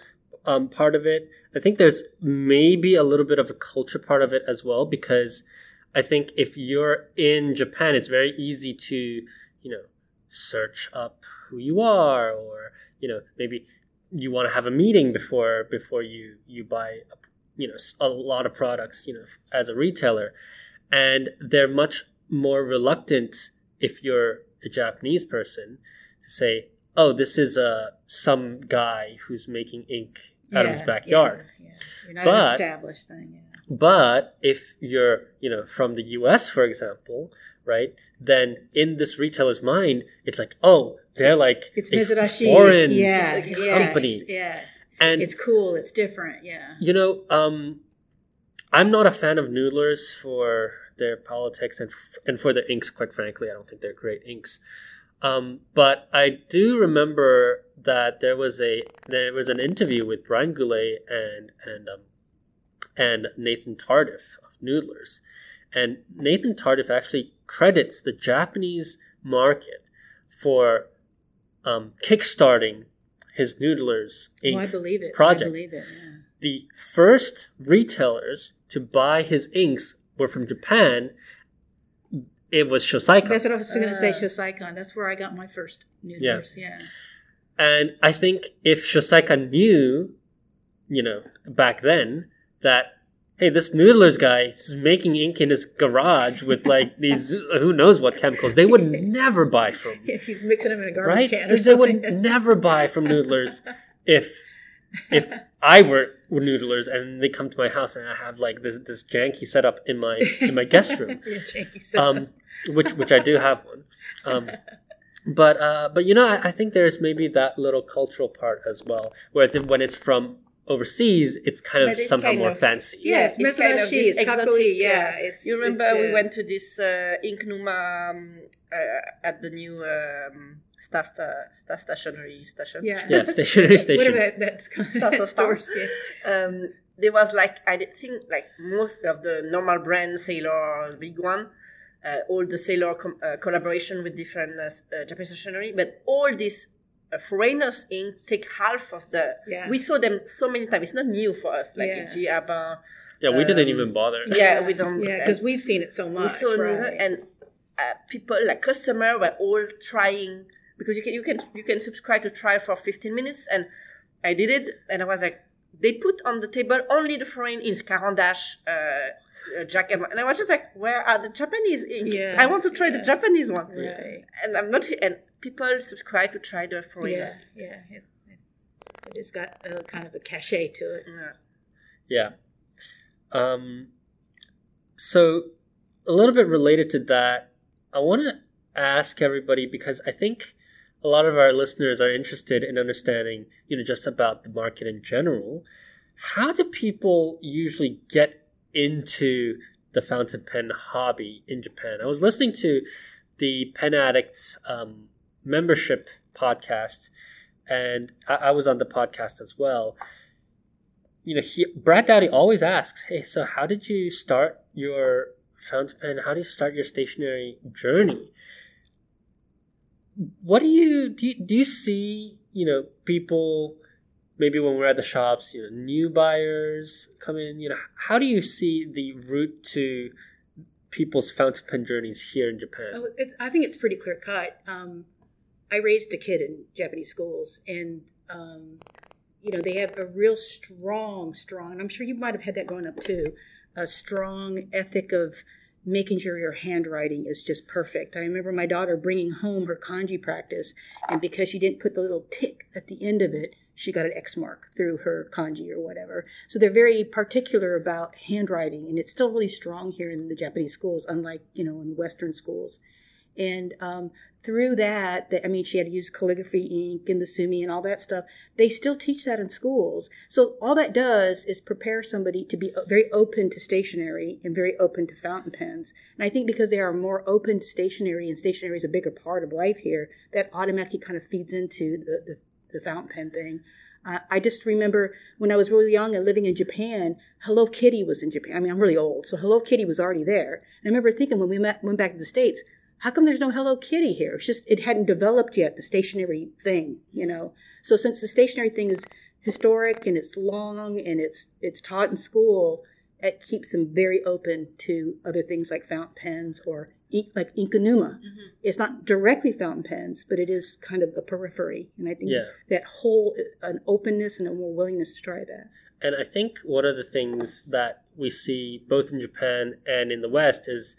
[SPEAKER 1] um, part of it. I think there's maybe a little bit of a culture part of it as well because I think if you're in Japan, it's very easy to you know search up who you are or you know maybe you want to have a meeting before before you you buy you know a lot of products you know as a retailer and they're much more reluctant if you're a Japanese person to say, "Oh, this is a some guy who's making ink out of his backyard."
[SPEAKER 3] Yeah, yeah. You're not
[SPEAKER 1] But-
[SPEAKER 3] an established thing. Yeah.
[SPEAKER 1] But if you're, you know, from the US, for example, right, then in this retailer's mind, it's like, oh, they're like
[SPEAKER 3] It's
[SPEAKER 1] a
[SPEAKER 3] Mizurashi.
[SPEAKER 1] foreign
[SPEAKER 3] yeah, yeah,
[SPEAKER 1] company.
[SPEAKER 3] Yeah,
[SPEAKER 1] And
[SPEAKER 3] it's cool. It's different. Yeah.
[SPEAKER 1] you know, um, I'm not a fan of Noodlers for their politics and f- and for their inks. Quite frankly, I don't think they're great inks. Um, but I do remember that there was a there was an interview with Brian Goulet and and um, and Nathan Tardif of Noodlers, and Nathan Tardif actually credits the Japanese market for um, kickstarting his Noodlers ink
[SPEAKER 3] Oh, I believe it.
[SPEAKER 1] project
[SPEAKER 3] I believe it. Yeah.
[SPEAKER 1] the first retailers to buy his inks were from Japan. It was Shosaikan.
[SPEAKER 3] That's what I was going to say.
[SPEAKER 2] Uh,
[SPEAKER 3] Shosaikan. That's where I got my first noodlers. Yeah.
[SPEAKER 1] and I think if Shosaikan knew, you know, back then that hey, this Noodlers guy is making ink in his garage with like these who knows what chemicals, they would never buy from.
[SPEAKER 3] Yeah, He's mixing them in a garbage
[SPEAKER 1] Right?
[SPEAKER 3] can. Or
[SPEAKER 1] They would never buy from Noodlers if if I were Noodlers and they come to my house and I have like this this janky setup in my in my guest room.
[SPEAKER 3] Yeah, janky setup.
[SPEAKER 1] um, which which I do have one. Um, but uh, but you know, I, I think there's maybe that little cultural part as well. Whereas if, when it's from overseas, it's kind of
[SPEAKER 2] it's
[SPEAKER 1] somehow
[SPEAKER 2] kind
[SPEAKER 1] more
[SPEAKER 2] of-
[SPEAKER 1] fancy.
[SPEAKER 3] Yes,
[SPEAKER 2] it's kind of this
[SPEAKER 3] it's
[SPEAKER 2] exotic.
[SPEAKER 3] kakuri, yeah, it's-
[SPEAKER 2] you remember
[SPEAKER 3] it's,
[SPEAKER 2] we
[SPEAKER 3] uh,
[SPEAKER 2] went to this uh, Ink Numa um, uh, at the new um, Star, Star, Star Stationery station.
[SPEAKER 3] yeah.
[SPEAKER 1] Yeah, stationary station.
[SPEAKER 3] Whatever that, that's called.
[SPEAKER 2] Start to start.
[SPEAKER 3] stores. Yeah.
[SPEAKER 2] um, there was like I think like most of the normal brand Sailor big one, all the Sailor com- uh, collaboration with different uh, uh, Japanese stationery, but all these uh, foreigners ink take half of the.
[SPEAKER 3] Yeah.
[SPEAKER 2] We saw them so many times. It's not new for us. Like
[SPEAKER 3] Yeah.
[SPEAKER 2] G Abba.
[SPEAKER 1] yeah, we didn't
[SPEAKER 2] um,
[SPEAKER 1] even bother.
[SPEAKER 2] Yeah, we don't.
[SPEAKER 3] Yeah, because we've seen it so
[SPEAKER 2] we
[SPEAKER 3] much.
[SPEAKER 2] saw
[SPEAKER 3] right.
[SPEAKER 2] and uh, people like customer were all trying because you can you can you can subscribe to try for 15 minutes and I did it and I was like they put on the table only the foreign is Caran d'Ache uh, uh, Jack and and I was just like where are the Japanese ink
[SPEAKER 3] Yeah,
[SPEAKER 2] I want to try the. Japanese one
[SPEAKER 3] Right.
[SPEAKER 2] and I'm not and people subscribe to try the
[SPEAKER 3] Yeah,
[SPEAKER 2] foreigners
[SPEAKER 3] yeah. It, it, it's got a kind of a cachet to it.
[SPEAKER 2] yeah.
[SPEAKER 1] Yeah. Um, so, a little bit related to that, I want to ask everybody because I think a lot of our listeners are interested in understanding, you know, just about the market in general. How do people usually get into the fountain pen hobby in Japan? I was listening to the Pen Addicts um, membership podcast, and I, I was on the podcast as well you know, he, Brad Dowdy always asks, "Hey, so how did you start your fountain pen? How do you start your stationary journey?" What do you do? You, do you see, you know, people maybe when we're at the shops, you know, new buyers come in. You know, how do you see the route to people's fountain pen journeys here in Japan?
[SPEAKER 3] Oh, I think it's pretty clear cut. Um, I raised a kid in Japanese schools, and um, you know they have a real strong, strong. And I'm sure you might have had that growing up too. A strong ethic of making sure your handwriting is just perfect. I remember my daughter bringing home her kanji practice, and because she didn't put the little tick at the end of it, she got an X mark through her kanji or whatever. So they're very particular about handwriting, and it's still really strong here in the Japanese schools, unlike you know in Western schools. And um, through that, I mean, she had to use calligraphy ink and the sumi and all that stuff. They still teach that in schools. So all that does is prepare somebody to be very open to stationery and very open to fountain pens. And I think because they are more open to stationery and stationery is a bigger part of life here, that automatically kind of feeds into the, the, the fountain pen thing. Uh, I just remember when I was really young and living in Japan, Hello Kitty was in Japan. I mean, I'm really old, so Hello Kitty was already there. And I remember thinking when we met, went back to the States, how come there's no Hello Kitty here? It's just it hadn't developed yet, the stationary thing, you know. So since the stationary thing is historic and it's long and it's it's taught in school, it keeps them very open to other things like fountain pens or ink, like Inkanuma. It's not directly fountain pens, but it is kind of a periphery, and I think
[SPEAKER 1] Yeah.
[SPEAKER 3] that whole an openness and a more willingness to try that.
[SPEAKER 1] And I think one of the things that we see both in Japan and in the West is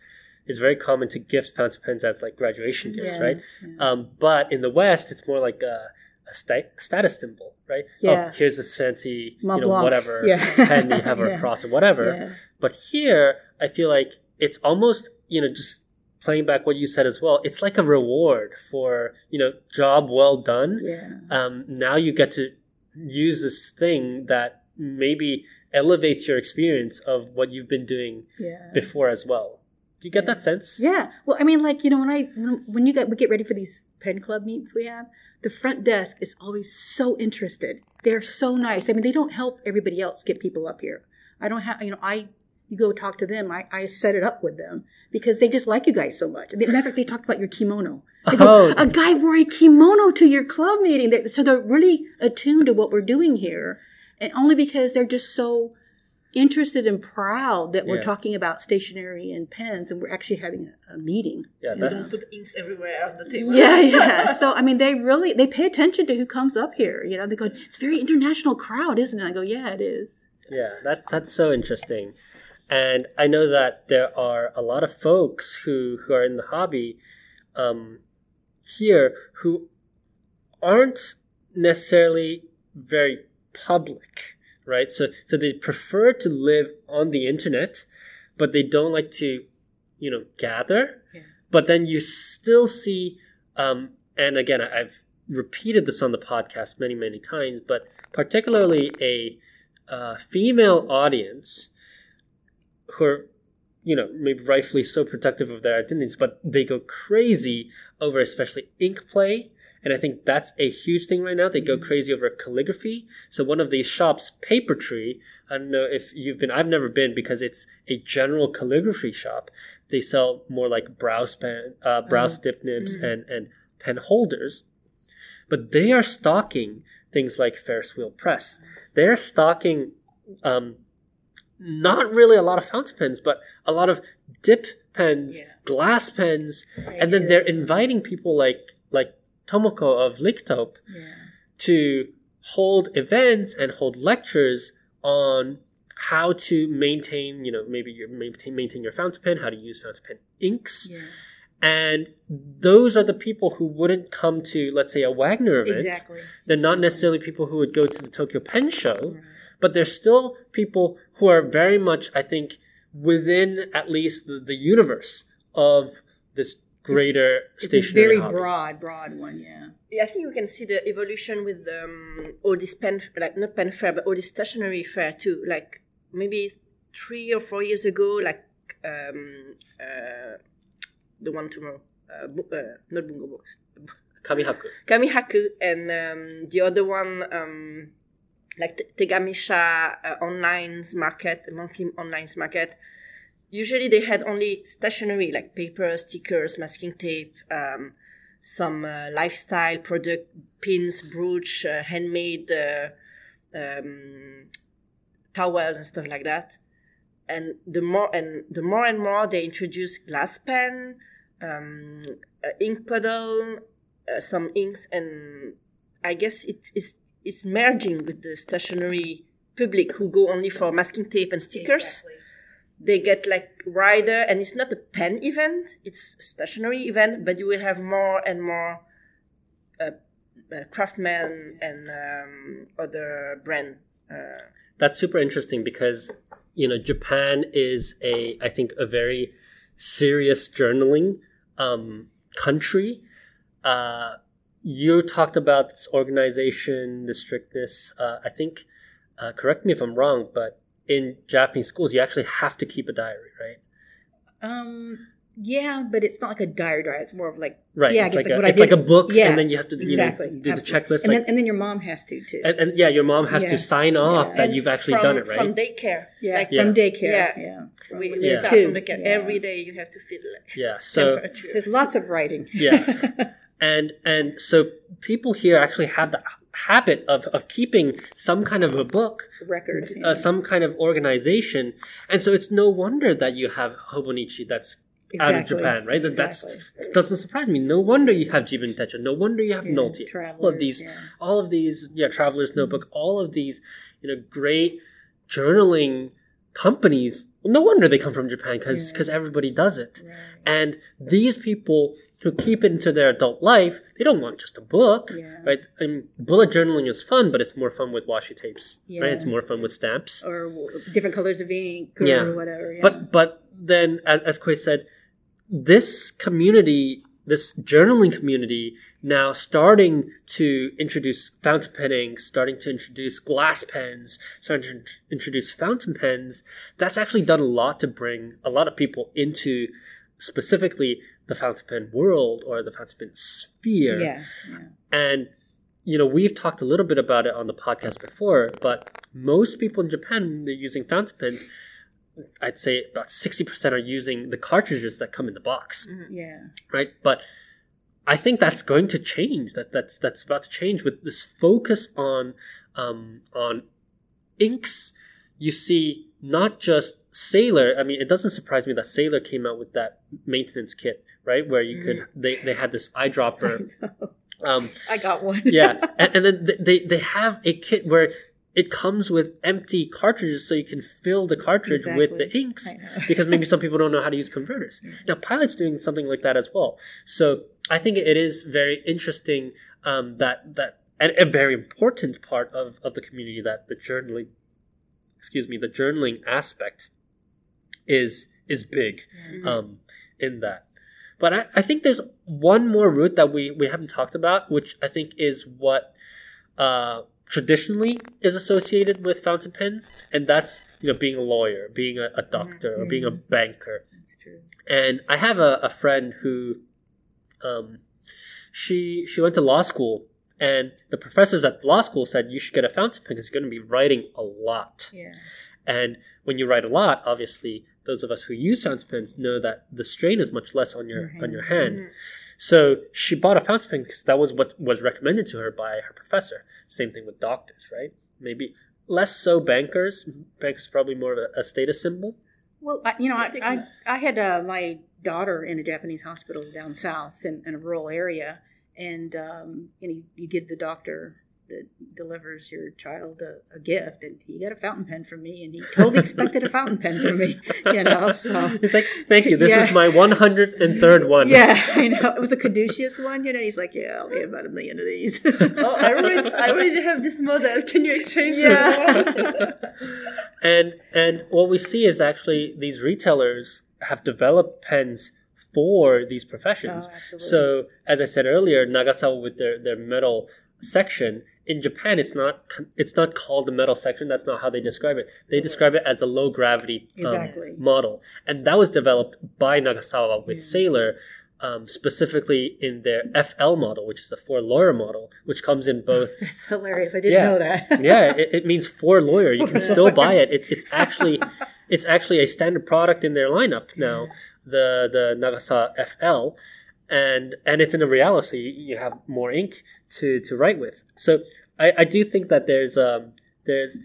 [SPEAKER 1] it's very common to gift fountain pens as like graduation gifts,
[SPEAKER 3] Yeah,
[SPEAKER 1] right?
[SPEAKER 3] yeah.
[SPEAKER 1] Um, but in the West, it's more like a, a sta- status symbol, right?
[SPEAKER 3] Yeah.
[SPEAKER 1] Oh, here's this fancy,
[SPEAKER 3] Mont
[SPEAKER 1] you know, whatever
[SPEAKER 3] Yeah.
[SPEAKER 1] pen you have or
[SPEAKER 3] Yeah.
[SPEAKER 1] a cross or whatever.
[SPEAKER 3] Yeah.
[SPEAKER 1] But here, I feel like it's almost, you know, just playing back what you said as well. It's like a reward for, you know, job well done.
[SPEAKER 3] Yeah.
[SPEAKER 1] Um, now you get to use this thing that maybe elevates your experience of what you've been doing
[SPEAKER 3] Yeah.
[SPEAKER 1] before as well. Do you get that sense?
[SPEAKER 3] Yeah. Well, I mean, like you know, when I when, when you get we get ready for these pen club meets we have, the front desk is always so interested. They're so nice. I mean, they don't help everybody else get people up here. I don't have you know I you go talk to them. I, I set it up with them because they just like you guys so much. Matter of fact, they talked about your kimono. They go,
[SPEAKER 1] Oh.
[SPEAKER 3] a guy wore a kimono to your club meeting. They- So they're really attuned to what we're doing here, and only because they're just so interested and proud that we're
[SPEAKER 1] Yeah.
[SPEAKER 3] talking about stationery and pens, and we're actually having a, a meeting.
[SPEAKER 1] Yeah,
[SPEAKER 3] And,
[SPEAKER 1] that's
[SPEAKER 2] Put inks everywhere on the table.
[SPEAKER 3] yeah, yeah. So I mean, they really they pay attention to who comes up here. You know, they go, "It's a very international crowd, isn't it?" I go, "Yeah, it is."
[SPEAKER 1] Yeah, that that's so interesting. And I know that there are a lot of folks who, who are in the hobby um, here who aren't necessarily very public, right? So so they prefer to live on the internet, but they don't like to, you know, gather.
[SPEAKER 3] Yeah.
[SPEAKER 1] But then you still see, um, and again, I've repeated this on the podcast many many times, but particularly a uh, female audience who are, you know, maybe rightfully so protective of their identities, but they go crazy over especially ink play. And I think that's a huge thing right now. They go crazy over calligraphy. So one of these shops, Paper Tree, I don't know if you've been, I've never been because it's a general calligraphy shop. They sell more like brow span, uh, brow
[SPEAKER 3] Oh.
[SPEAKER 1] stip nibs
[SPEAKER 3] Mm.
[SPEAKER 1] and, and pen holders. But they are stocking things like Ferris wheel press. They're stocking um, not really a lot of fountain pens, but a lot of dip pens,
[SPEAKER 3] Yeah.
[SPEAKER 1] glass pens, and then they're inviting people like like Tomoko of Licktop
[SPEAKER 3] Yeah.
[SPEAKER 1] to hold events and hold lectures on how to maintain, you know, maybe your maintain, maintain your fountain pen, how to use fountain pen inks,
[SPEAKER 3] Yeah.
[SPEAKER 1] and those are the people who wouldn't come to, let's say, a Wagner event.
[SPEAKER 3] Exactly.
[SPEAKER 1] They're not necessarily people who would go to the Tokyo Pen Show,
[SPEAKER 3] Right.
[SPEAKER 1] but they're still people who are very much, I think, within at least the, the universe of this greater
[SPEAKER 3] It's a
[SPEAKER 1] stationary
[SPEAKER 3] very
[SPEAKER 1] hobby.
[SPEAKER 3] broad, broad one. Yeah.
[SPEAKER 2] Yeah, I think you can see the evolution with um, all this pen, like not pen fair, but all this stationery fair too. Like maybe three or four years ago, like um, uh, the one tomorrow, uh, bu- uh, not Bungo Books,
[SPEAKER 1] Kamihaku.
[SPEAKER 2] Kamihaku, and um, the other one, um, like Tegamisha uh, online's market, monthly online's market. Usually they had only stationery like paper, stickers, masking tape, um, some uh, lifestyle product, pins, brooch, uh, handmade uh, um, towels and stuff like that. And the more and the more and more they introduce glass pen, um, ink puddle, uh, some inks, and I guess it is it's merging with the stationery public who go only for masking tape and stickers. They get like rider, and it's not a pen event; it's a stationary event. But you will have more and more uh, uh, craftsmen and um, other brand. Uh,
[SPEAKER 1] That's super interesting because you know Japan is a I think a very serious journaling um, country. Uh, you talked about this organization, the strictness. Uh, I think, uh, correct me if I'm wrong, but in Japanese schools, you actually have to keep a diary, right?
[SPEAKER 3] Um. Yeah, but it's not like a diary diary. It's more of like
[SPEAKER 1] Right.
[SPEAKER 3] Yeah, I
[SPEAKER 1] it's
[SPEAKER 3] guess
[SPEAKER 1] like,
[SPEAKER 3] like
[SPEAKER 1] a,
[SPEAKER 3] what I
[SPEAKER 1] it's like a book,
[SPEAKER 3] yeah,
[SPEAKER 1] and then you have to you know,
[SPEAKER 3] exactly
[SPEAKER 1] do the checklist.
[SPEAKER 3] and
[SPEAKER 1] like,
[SPEAKER 3] then and then your mom has to too.
[SPEAKER 1] and, and yeah, your mom has
[SPEAKER 3] Yeah.
[SPEAKER 1] to sign off
[SPEAKER 3] Yeah.
[SPEAKER 1] that
[SPEAKER 2] and
[SPEAKER 1] you've actually
[SPEAKER 2] from-
[SPEAKER 1] done it, right?
[SPEAKER 2] From daycare.
[SPEAKER 3] yeah,
[SPEAKER 2] Like,
[SPEAKER 1] Yeah.
[SPEAKER 3] from daycare.
[SPEAKER 2] Yeah.
[SPEAKER 3] Yeah, From
[SPEAKER 2] we, we
[SPEAKER 3] you're
[SPEAKER 2] start from daycare.
[SPEAKER 3] Yeah.
[SPEAKER 2] Every day you have to feel like
[SPEAKER 1] yeah. So.
[SPEAKER 3] There's lots of writing.
[SPEAKER 1] Yeah. and and so people here actually have the habit of, of keeping some kind of a book
[SPEAKER 3] record.
[SPEAKER 1] uh, some kind of organization and so it's no wonder that you have hobonichi that's out of japan right that
[SPEAKER 3] Exactly.
[SPEAKER 1] that's doesn't surprise me no wonder you have jibun techo no wonder you have
[SPEAKER 3] Yeah,
[SPEAKER 1] Nolty all of these
[SPEAKER 3] yeah.
[SPEAKER 1] all of these yeah traveler's notebook all of these you know great journaling companies no wonder they come from Japan because
[SPEAKER 3] Yeah.
[SPEAKER 1] everybody does it.
[SPEAKER 3] Right.
[SPEAKER 1] And these people who keep it into their adult life, they don't want just a book,
[SPEAKER 3] Yeah.
[SPEAKER 1] right? I mean, bullet journaling is fun, but it's more fun with washi tapes, right? It's more fun with stamps.
[SPEAKER 3] Or w- different colors of ink or
[SPEAKER 1] Yeah.
[SPEAKER 3] whatever. Yeah.
[SPEAKER 1] But but then, as as Quay said, this community, this journaling community, now starting to introduce fountain penning, starting to introduce glass pens, starting to int- introduce fountain pens. That's actually done a lot to bring a lot of people into specifically the fountain pen world or the fountain pen sphere.
[SPEAKER 3] yeah. yeah.
[SPEAKER 1] And you know, we've talked a little bit about it on the podcast before, but most people in Japan, they're using fountain pens, I'd say about 60% are using the cartridges that come in the box,
[SPEAKER 3] Yeah.
[SPEAKER 1] right? But I think that's going to change. That that's that's about to change with this focus on um, on inks. You see, not just Sailor. I mean, it doesn't surprise me that Sailor came out with that maintenance kit, right? Where you could they they had this eyedropper. Um,
[SPEAKER 3] I got one.
[SPEAKER 1] yeah, and, and then they they have a kit where it comes with empty cartridges, so you can fill the cartridge with the inks. Because maybe some people don't know how to use converters. Now, Pilot's doing something like that as well. So I think it is very interesting um, that that and a very important part of of the community that the journaling, excuse me, the journaling aspect is is big um, in that. But I, I think there's one more route that we, we haven't talked about, which I think is what uh, traditionally is associated with fountain pens, and that's you know being a lawyer, being a, a doctor, or being a banker.
[SPEAKER 3] That's true.
[SPEAKER 1] And I have a, a friend who, um, she she went to law school, and the professors at law school said you should get a fountain pen because you're going to be writing a lot.
[SPEAKER 3] Yeah.
[SPEAKER 1] And when you write a lot, obviously, those of us who use fountain pens know that the strain is much less on your
[SPEAKER 3] Your
[SPEAKER 1] on your
[SPEAKER 3] hand.
[SPEAKER 1] hand. So she bought a fountain pen because that was what was recommended to her by her professor. Same thing with doctors, right? Maybe less so bankers. Bankers probably more of a, a status symbol.
[SPEAKER 3] Well, I, you know, I, I. I had uh, my daughter in a Japanese hospital down south in, in a rural area, and um, you know, you, you give the doctor that delivers your child a, a gift, and he got a fountain pen from me, and he totally expected a fountain pen from me, you know. So
[SPEAKER 1] He's like, "Thank you. This
[SPEAKER 3] Yeah.
[SPEAKER 1] is my 103rd one."
[SPEAKER 3] yeah, I know it was a caduceus one, you know. He's like, yeah, I'll get about a million of these.
[SPEAKER 2] Oh, I already, I already have this model. Can you exchange
[SPEAKER 3] Yeah.
[SPEAKER 2] it?
[SPEAKER 1] and and what we see is actually these retailers have developed pens for these professions.
[SPEAKER 3] Oh,
[SPEAKER 1] so as I said earlier, Nagasawa with their their metal section in Japan, it's not it's not called the metal section. That's not how they describe it. They describe it as a low gravity um,
[SPEAKER 3] Exactly.
[SPEAKER 1] model, and that was developed by Nagasawa with Sailor. Um, specifically in their FL model, which is the four lawyer model, which comes in both
[SPEAKER 3] That's hilarious. I didn't
[SPEAKER 1] Yeah.
[SPEAKER 3] know that.
[SPEAKER 1] yeah, it, it means for lawyer. You can still buy it. it. It's actually it's actually a standard product in their lineup now. The the Nagasa FL, and and it's in a Realo, so you, you have more ink to to write with. So I, I do think that there's um there's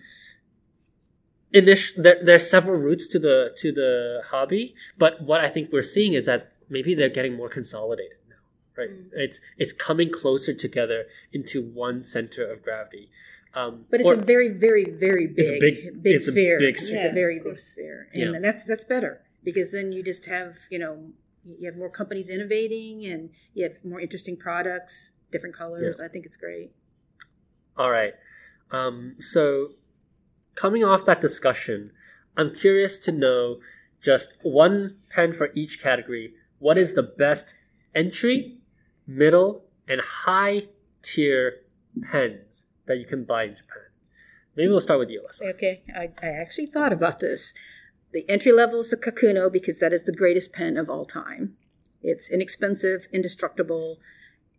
[SPEAKER 1] initial there there's several routes to the to the hobby, but what I think we're seeing is that maybe they're getting more consolidated now. Right, it's it's coming closer together into one center of gravity. Um,
[SPEAKER 3] But it's
[SPEAKER 1] or-
[SPEAKER 3] a very, very, very big,
[SPEAKER 1] It's big-
[SPEAKER 3] big
[SPEAKER 1] it's a big
[SPEAKER 3] sphere.
[SPEAKER 1] big
[SPEAKER 3] It's a very big sphere, and
[SPEAKER 1] Yeah.
[SPEAKER 3] then that's that's better because then you just have you know you have more companies innovating and you have more interesting products, different colors. I think it's great.
[SPEAKER 1] All right. Um, so, coming off that discussion, I'm curious to know just one pen for each category. What is the best entry, middle, and high tier pens that you can buy in Japan? Maybe we'll start with you, Alyssa.
[SPEAKER 3] Okay, I, I actually thought about this. The entry level is the Kakuno because that is the greatest pen of all time. It's inexpensive, indestructible,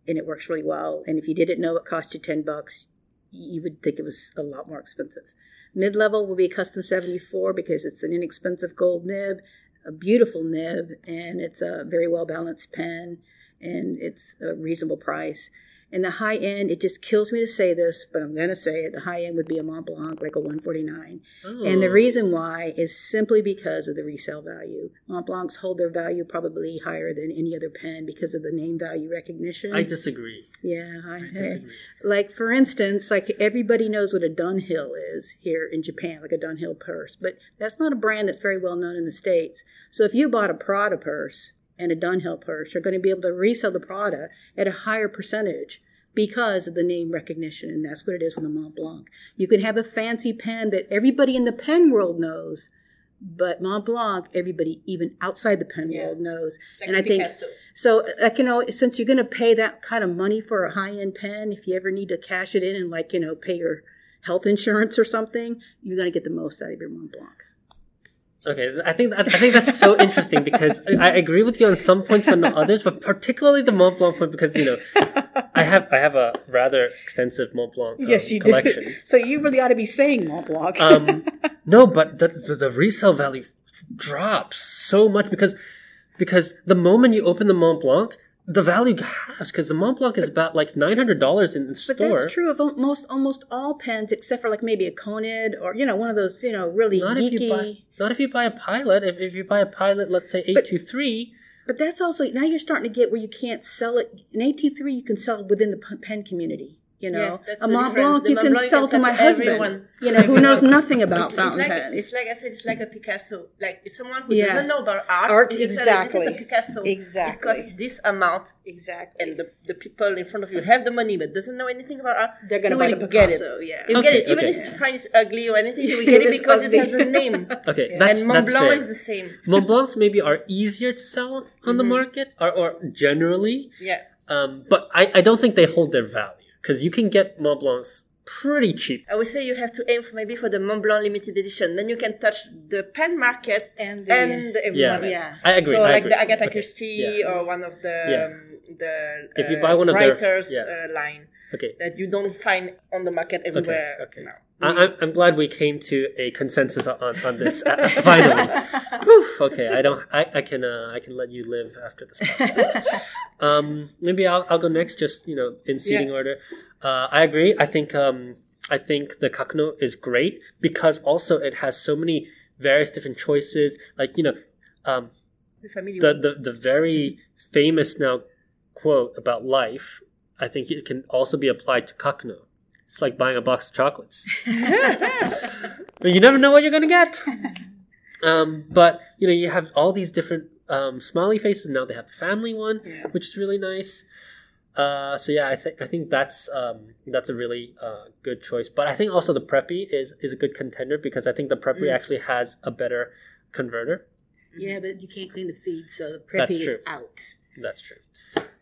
[SPEAKER 3] and it works really well. And if you didn't know it cost you ten bucks, you would think it was a lot more expensive. Mid level will be Custom 74 because it's an inexpensive gold nib, a beautiful nib, and it's a very well balanced pen. and it's a reasonable price. And the high end, it just kills me to say this, but I'm going to say it. The high end would be a Mont Blanc, like a 149.
[SPEAKER 1] Oh.
[SPEAKER 3] And the oh. reason why is simply because of the resale value. Mont Blancs hold their value probably higher than any other pen because of the name value recognition.
[SPEAKER 1] I disagree.
[SPEAKER 3] yeah, I,
[SPEAKER 1] I disagree.
[SPEAKER 3] like for instance, like everybody knows what a Dunhill is here in Japan, like a Dunhill purse, but that's not a brand that's very well known in the states. So if you bought a Prada purse and a Dunhill purse, you're going to be able to resell the Prada at a higher percentage because of the name recognition, and that's what it is with a Mont Blanc. You can have a fancy pen that everybody in the pen world knows, but Mont Blanc, everybody even outside the pen
[SPEAKER 2] Yeah.
[SPEAKER 3] world knows.
[SPEAKER 2] Like
[SPEAKER 3] and I think
[SPEAKER 2] Picasso.
[SPEAKER 3] so, like you know, since you're going to pay that kind of money for a high end pen, if you ever need to cash it in and like you know pay your health insurance or something, you're going to get the most out of your Mont Blanc.
[SPEAKER 1] Okay, I think I think that's so interesting because I, I agree with you on some points but not others, but particularly the Mont Blanc point because you know I have I have a rather extensive Mont Blanc um, collection.
[SPEAKER 3] do. So you really ought to be saying Mont Blanc.
[SPEAKER 1] Um, no, but the, the the resale value drops so much because because the moment you open the Mont Blanc, the value halves because the Mont Blanc is about like nine hundred dollars in the
[SPEAKER 3] but
[SPEAKER 1] store.
[SPEAKER 3] that's true of al- most almost all pens, except for like maybe a Conid or you know one of those you know really
[SPEAKER 1] Not
[SPEAKER 3] geeky.
[SPEAKER 1] if you buy not if you buy a pilot. If, if you buy a pilot, let's say eight two three.
[SPEAKER 3] But that's also now you're starting to get where you can't sell it. An AT3 you can sell within the pen community. You know,
[SPEAKER 2] Yeah,
[SPEAKER 3] a
[SPEAKER 2] the
[SPEAKER 3] Mont. Blanc
[SPEAKER 2] The
[SPEAKER 3] you
[SPEAKER 2] Mont
[SPEAKER 3] can
[SPEAKER 2] Blanc
[SPEAKER 3] sell to my husband.
[SPEAKER 2] everyone.
[SPEAKER 3] You know, who knows nothing about
[SPEAKER 2] it's
[SPEAKER 3] fountain
[SPEAKER 2] like
[SPEAKER 3] pen.
[SPEAKER 2] it's like I said, it's like a Picasso. Like it's someone who
[SPEAKER 3] Yeah.
[SPEAKER 2] doesn't know about art.
[SPEAKER 3] Art,
[SPEAKER 2] you can
[SPEAKER 3] exactly.
[SPEAKER 2] This is a Picasso.
[SPEAKER 3] Exactly.
[SPEAKER 2] It costs this amount,
[SPEAKER 3] exactly.
[SPEAKER 2] and the, the people in front of you have the money but doesn't know anything about art.
[SPEAKER 3] They're gonna
[SPEAKER 2] you
[SPEAKER 3] buy
[SPEAKER 2] will
[SPEAKER 3] the
[SPEAKER 2] get it.
[SPEAKER 3] Picasso. Yeah.
[SPEAKER 2] You
[SPEAKER 1] Okay,
[SPEAKER 2] get it, even
[SPEAKER 1] okay.
[SPEAKER 2] if you find it's ugly or anything. You will
[SPEAKER 3] It
[SPEAKER 2] get it
[SPEAKER 3] is
[SPEAKER 2] because it has a name.
[SPEAKER 1] Okay, that's
[SPEAKER 2] and Mont
[SPEAKER 1] that's
[SPEAKER 2] Blanc
[SPEAKER 1] fair.
[SPEAKER 2] is the same.
[SPEAKER 1] Mont Blancs maybe are easier to sell on the market, or, or generally,
[SPEAKER 2] Yeah.
[SPEAKER 1] um, but I, I don't think they hold their value because you can get Mont Blancs pretty cheap.
[SPEAKER 2] I would say you have to aim for maybe for the Mont Blanc limited edition. Then you can touch the pen market
[SPEAKER 3] And the-
[SPEAKER 2] and everyone
[SPEAKER 1] Yeah,
[SPEAKER 2] else.
[SPEAKER 3] Yeah.
[SPEAKER 1] I agree.
[SPEAKER 2] So
[SPEAKER 1] I
[SPEAKER 2] like
[SPEAKER 1] agree.
[SPEAKER 2] the Agatha
[SPEAKER 1] Okay,
[SPEAKER 2] Christie
[SPEAKER 1] yeah.
[SPEAKER 2] or one of the
[SPEAKER 1] Yeah.
[SPEAKER 2] um, the
[SPEAKER 1] If you
[SPEAKER 2] uh,
[SPEAKER 1] buy one of their-
[SPEAKER 2] writers
[SPEAKER 1] yeah.
[SPEAKER 2] uh, line
[SPEAKER 1] Okay.
[SPEAKER 2] that you don't find on the market everywhere
[SPEAKER 1] Okay.
[SPEAKER 2] now.
[SPEAKER 1] I, I'm, glad we came to a consensus on, on this uh, finally. Whew, okay, I don't. I, I can. Uh, I can let you live after this podcast. um, maybe I'll, I'll go next. Just you know, in seating order. Uh, I agree. I think. Um, I think the Kakuno is great because also it has so many various different choices. Like you know, um,
[SPEAKER 2] The family
[SPEAKER 1] the,
[SPEAKER 2] one.
[SPEAKER 1] the the very famous now quote about life. I think it can also be applied to Kakuno. It's like buying a box of chocolates. But you never know what you're gonna get. Um, but you know, you have all these different um, smiley faces. Now they have the family one,
[SPEAKER 3] Yeah.
[SPEAKER 1] which is really nice. Uh, so yeah, I think I think that's um, that's a really uh, good choice. But I think also the Preppy is is a good contender because I think the Preppy
[SPEAKER 2] Mm.
[SPEAKER 1] actually has a better converter.
[SPEAKER 3] Yeah, but you can't clean the feed, so the preppy is out.
[SPEAKER 1] That's true.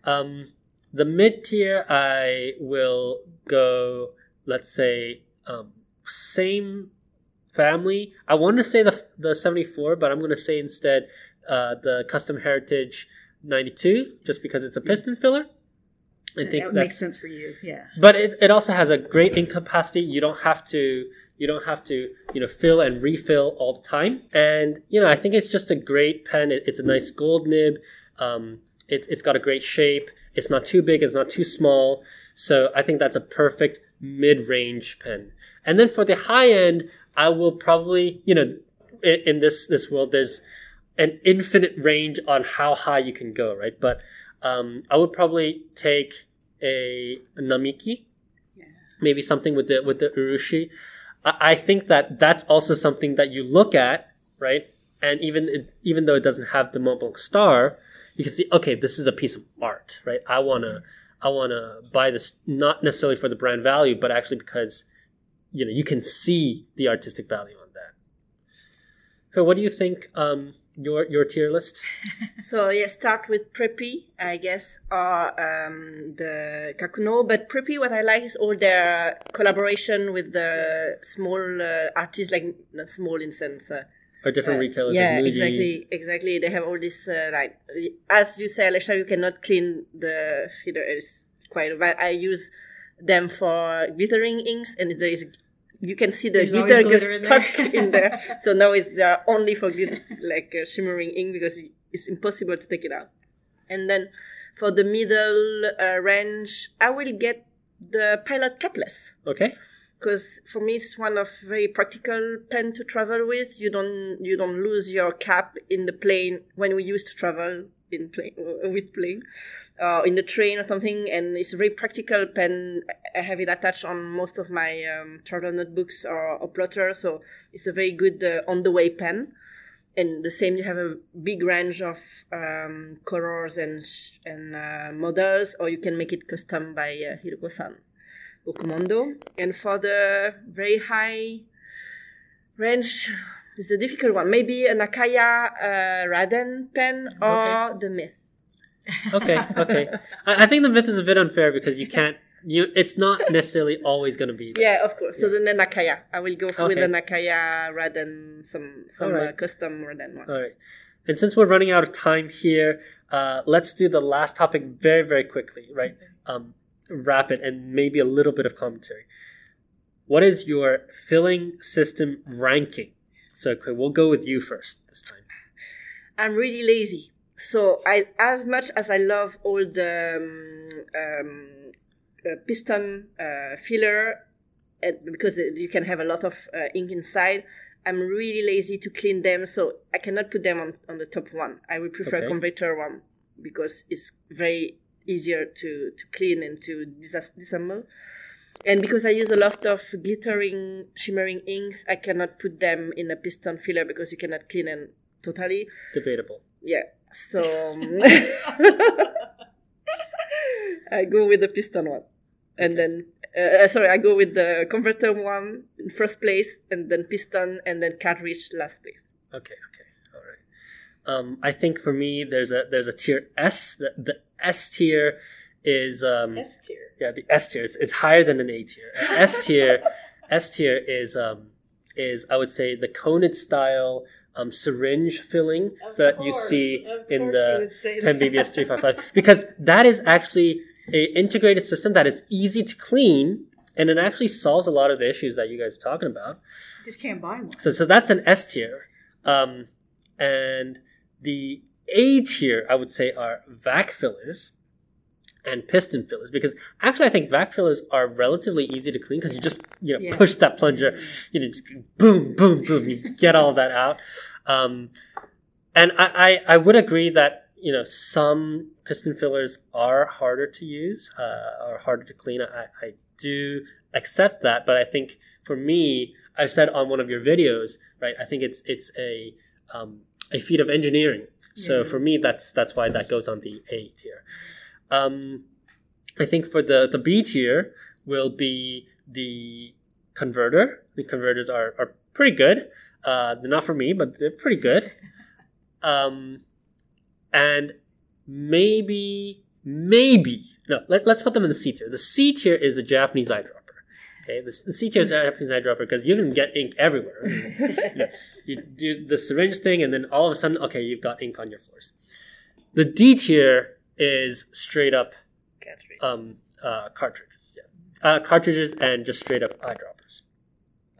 [SPEAKER 1] Um, the mid tier, I will go. Let's say um, same family. I want to say the the seventy four, but I'm going to say instead uh, the Custom Heritage ninety two, just because it's a piston filler. I think
[SPEAKER 3] that makes sense for you. Yeah.
[SPEAKER 1] but it, it also has a great ink capacity. You don't have to you don't have to you know fill and refill all the time. And you know I think it's just a great pen. It, it's a nice gold nib. Um, it, it's got a great shape. It's not too big. It's not too small. So I think that's a perfect mid range pen. And then for the high end, I will probably you know in, in this this world there's an infinite range on how high you can go, right? But um, I would probably take a, Namiki, maybe something with the with the urushi. I, I think that that's also something that you look at, right? And even it, even though it doesn't have the Mont Blanc star, you can see, okay, this is a piece of art, right? I wanna I wanna buy this not necessarily for the brand value, but actually because you know you can see the artistic value on that. So, what do you think? Um, your your tier list?
[SPEAKER 2] So yeah, start with Preppy, I guess, or um, the Kakuno. But Preppy, what I like is all their collaboration with the small uh, artists, like not small in sense. Uh,
[SPEAKER 1] Or different
[SPEAKER 2] uh,
[SPEAKER 1] retailers?
[SPEAKER 2] yeah,
[SPEAKER 1] like
[SPEAKER 2] exactly, exactly. They have all this uh, like, as you say, Alesha, you cannot clean the feeder. It's quite. But I use them for glittering inks, and there is. You can see the
[SPEAKER 3] There's
[SPEAKER 2] glitter
[SPEAKER 3] glitter in
[SPEAKER 2] gets
[SPEAKER 3] there.
[SPEAKER 2] stuck in there. So now it's they are only for glitter, like uh, shimmering ink because it's impossible to take it out. And then For the middle uh, range, I will get the Pilot capless
[SPEAKER 1] Okay.
[SPEAKER 2] Because for me it's one of very practical pen to travel with. You don't you don't lose your cap in the plane when we used to travel in plane with plane, uh, in the train or something, and it's a very practical pen. I have it attached on most of my um, travel notebooks or, or plotter, so it's a very good uh, on the way pen. And the same, you have a big range of um, colors and and uh, models, or you can make it custom by uh, Hiroko-san. Okumondo. And for the very high range, is a difficult one. Maybe an Akaya uh, Raden pen or the Myth.
[SPEAKER 1] Okay. Okay. I, I think the myth is a bit unfair because you can't. You. It's not necessarily always going to be. there.
[SPEAKER 2] Yeah, of course. So then the Nakaya. I will go with the Nakaya Raden, some some
[SPEAKER 1] Alright.
[SPEAKER 2] uh, custom Raden one.
[SPEAKER 1] All right. And since we're running out of time here, uh, let's do the last topic very, very quickly, right? Um, rapid and maybe a little bit of commentary. What is your filling system ranking? So, okay, we'll go with you first this time.
[SPEAKER 2] I'm really lazy. So I, as much as I love all the um, um, uh, piston uh, filler, uh, because you can have a lot of uh, ink inside, I'm really lazy to clean them. So I cannot put them on, on the top one. I would prefer
[SPEAKER 1] Okay.
[SPEAKER 2] a converter one because it's very easier to, to clean and to dis- disassemble. And because I use a lot of glittering, shimmering inks, I cannot put them in a piston filler because you cannot clean them totally
[SPEAKER 1] Debatable.
[SPEAKER 2] yeah so i go with the piston one and then uh, sorry i go with the converter one in first place and then piston and then cartridge last place
[SPEAKER 1] Okay, okay. Um, I think for me, there's a there's a tier S. The, the S tier is um,
[SPEAKER 3] S tier.
[SPEAKER 1] yeah the S tier. It's, it's higher than an A tier. S tier, S tier is um is I would say the coned style um syringe filling that you see in the Pen BBS three five five because that is actually a integrated system that is easy to clean and it actually solves a lot of the issues that you guys are talking about.
[SPEAKER 3] Just can't buy one.
[SPEAKER 1] So so that's an S tier. Um, and the A tier, I would say, are vac fillers and piston fillers because actually I think vac fillers are relatively easy to clean because you just you know
[SPEAKER 3] Yeah.
[SPEAKER 1] push that plunger, you know, just boom, boom, boom, you get all that out. Um, and I, I I would agree that you know some piston fillers are harder to use, uh, are harder to clean. I, I do accept that, but I think for me, I've said on one of your videos, right? I think it's it's a um, a feat of engineering. So for me, that's that's why that goes on the A tier. Um, I think for the the B tier will be the converter. The converters are are pretty good. Uh, they're not for me, but they're pretty good. Um, and maybe maybe no. Let, let's put them in the C tier. The C tier is the Japanese eyedropper. Okay, the, the C tier is the Japanese eyedropper because you can get ink everywhere. you, you do the syringe thing, and then all of a sudden, okay, you've got ink on your floors. The D tier is straight up um, uh, cartridges. Yeah, uh, cartridges and just straight up eyedroppers.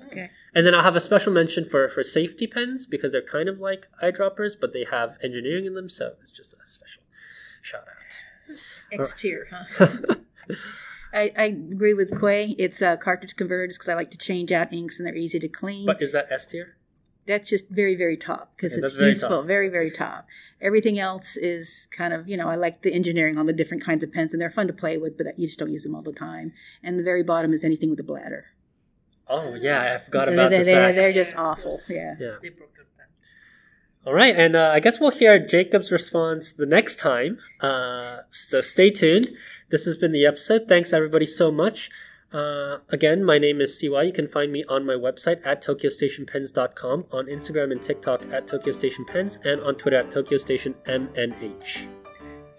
[SPEAKER 2] okay
[SPEAKER 1] And then I'll have a special mention for for safety pens because they're kind of like eyedroppers, but they have engineering in them, so it's just a special shout out.
[SPEAKER 3] X tier, huh? I, I agree with Quay. It's uh, cartridge converters because I like to change out inks and they're easy to clean.
[SPEAKER 1] but is that S tier?
[SPEAKER 3] that's just very, very top because
[SPEAKER 1] Yeah,
[SPEAKER 3] it's
[SPEAKER 1] very
[SPEAKER 3] useful.
[SPEAKER 1] top.
[SPEAKER 3] Very, very top. Everything else is kind of, you know, I like the engineering on the different kinds of pens and they're fun to play with, but you just don't use them all the time. And the very bottom is anything with a bladder.
[SPEAKER 1] Oh yeah, I forgot
[SPEAKER 3] They're-
[SPEAKER 1] about
[SPEAKER 3] they're,
[SPEAKER 1] the
[SPEAKER 3] they're, they're just awful. Yeah.
[SPEAKER 1] Yeah.
[SPEAKER 2] they broke up that
[SPEAKER 1] All right, and uh, I guess we'll hear Jacob's response the next time. Uh, so stay tuned. This has been the episode. Thanks everybody so much. Uh, again, my name is CY. You can find me on my website at tokyostationpens.com, on Instagram and TikTok at tokyostationpens, and on Twitter at tokyostationmnh.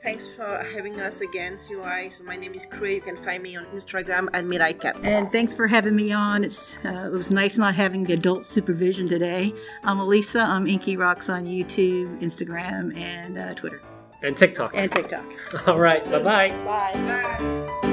[SPEAKER 2] thanks for having us again CY. so my name is Quay you can find me on instagram at miraicat
[SPEAKER 3] And thanks for having me on. It's uh, it was nice not having the adult supervision today. I'm Elisa. I'm Inky Rocks on YouTube, Instagram, and uh, Twitter,
[SPEAKER 1] And TikTok.
[SPEAKER 3] and TikTok.
[SPEAKER 1] All right, bye bye.
[SPEAKER 3] Bye.
[SPEAKER 2] bye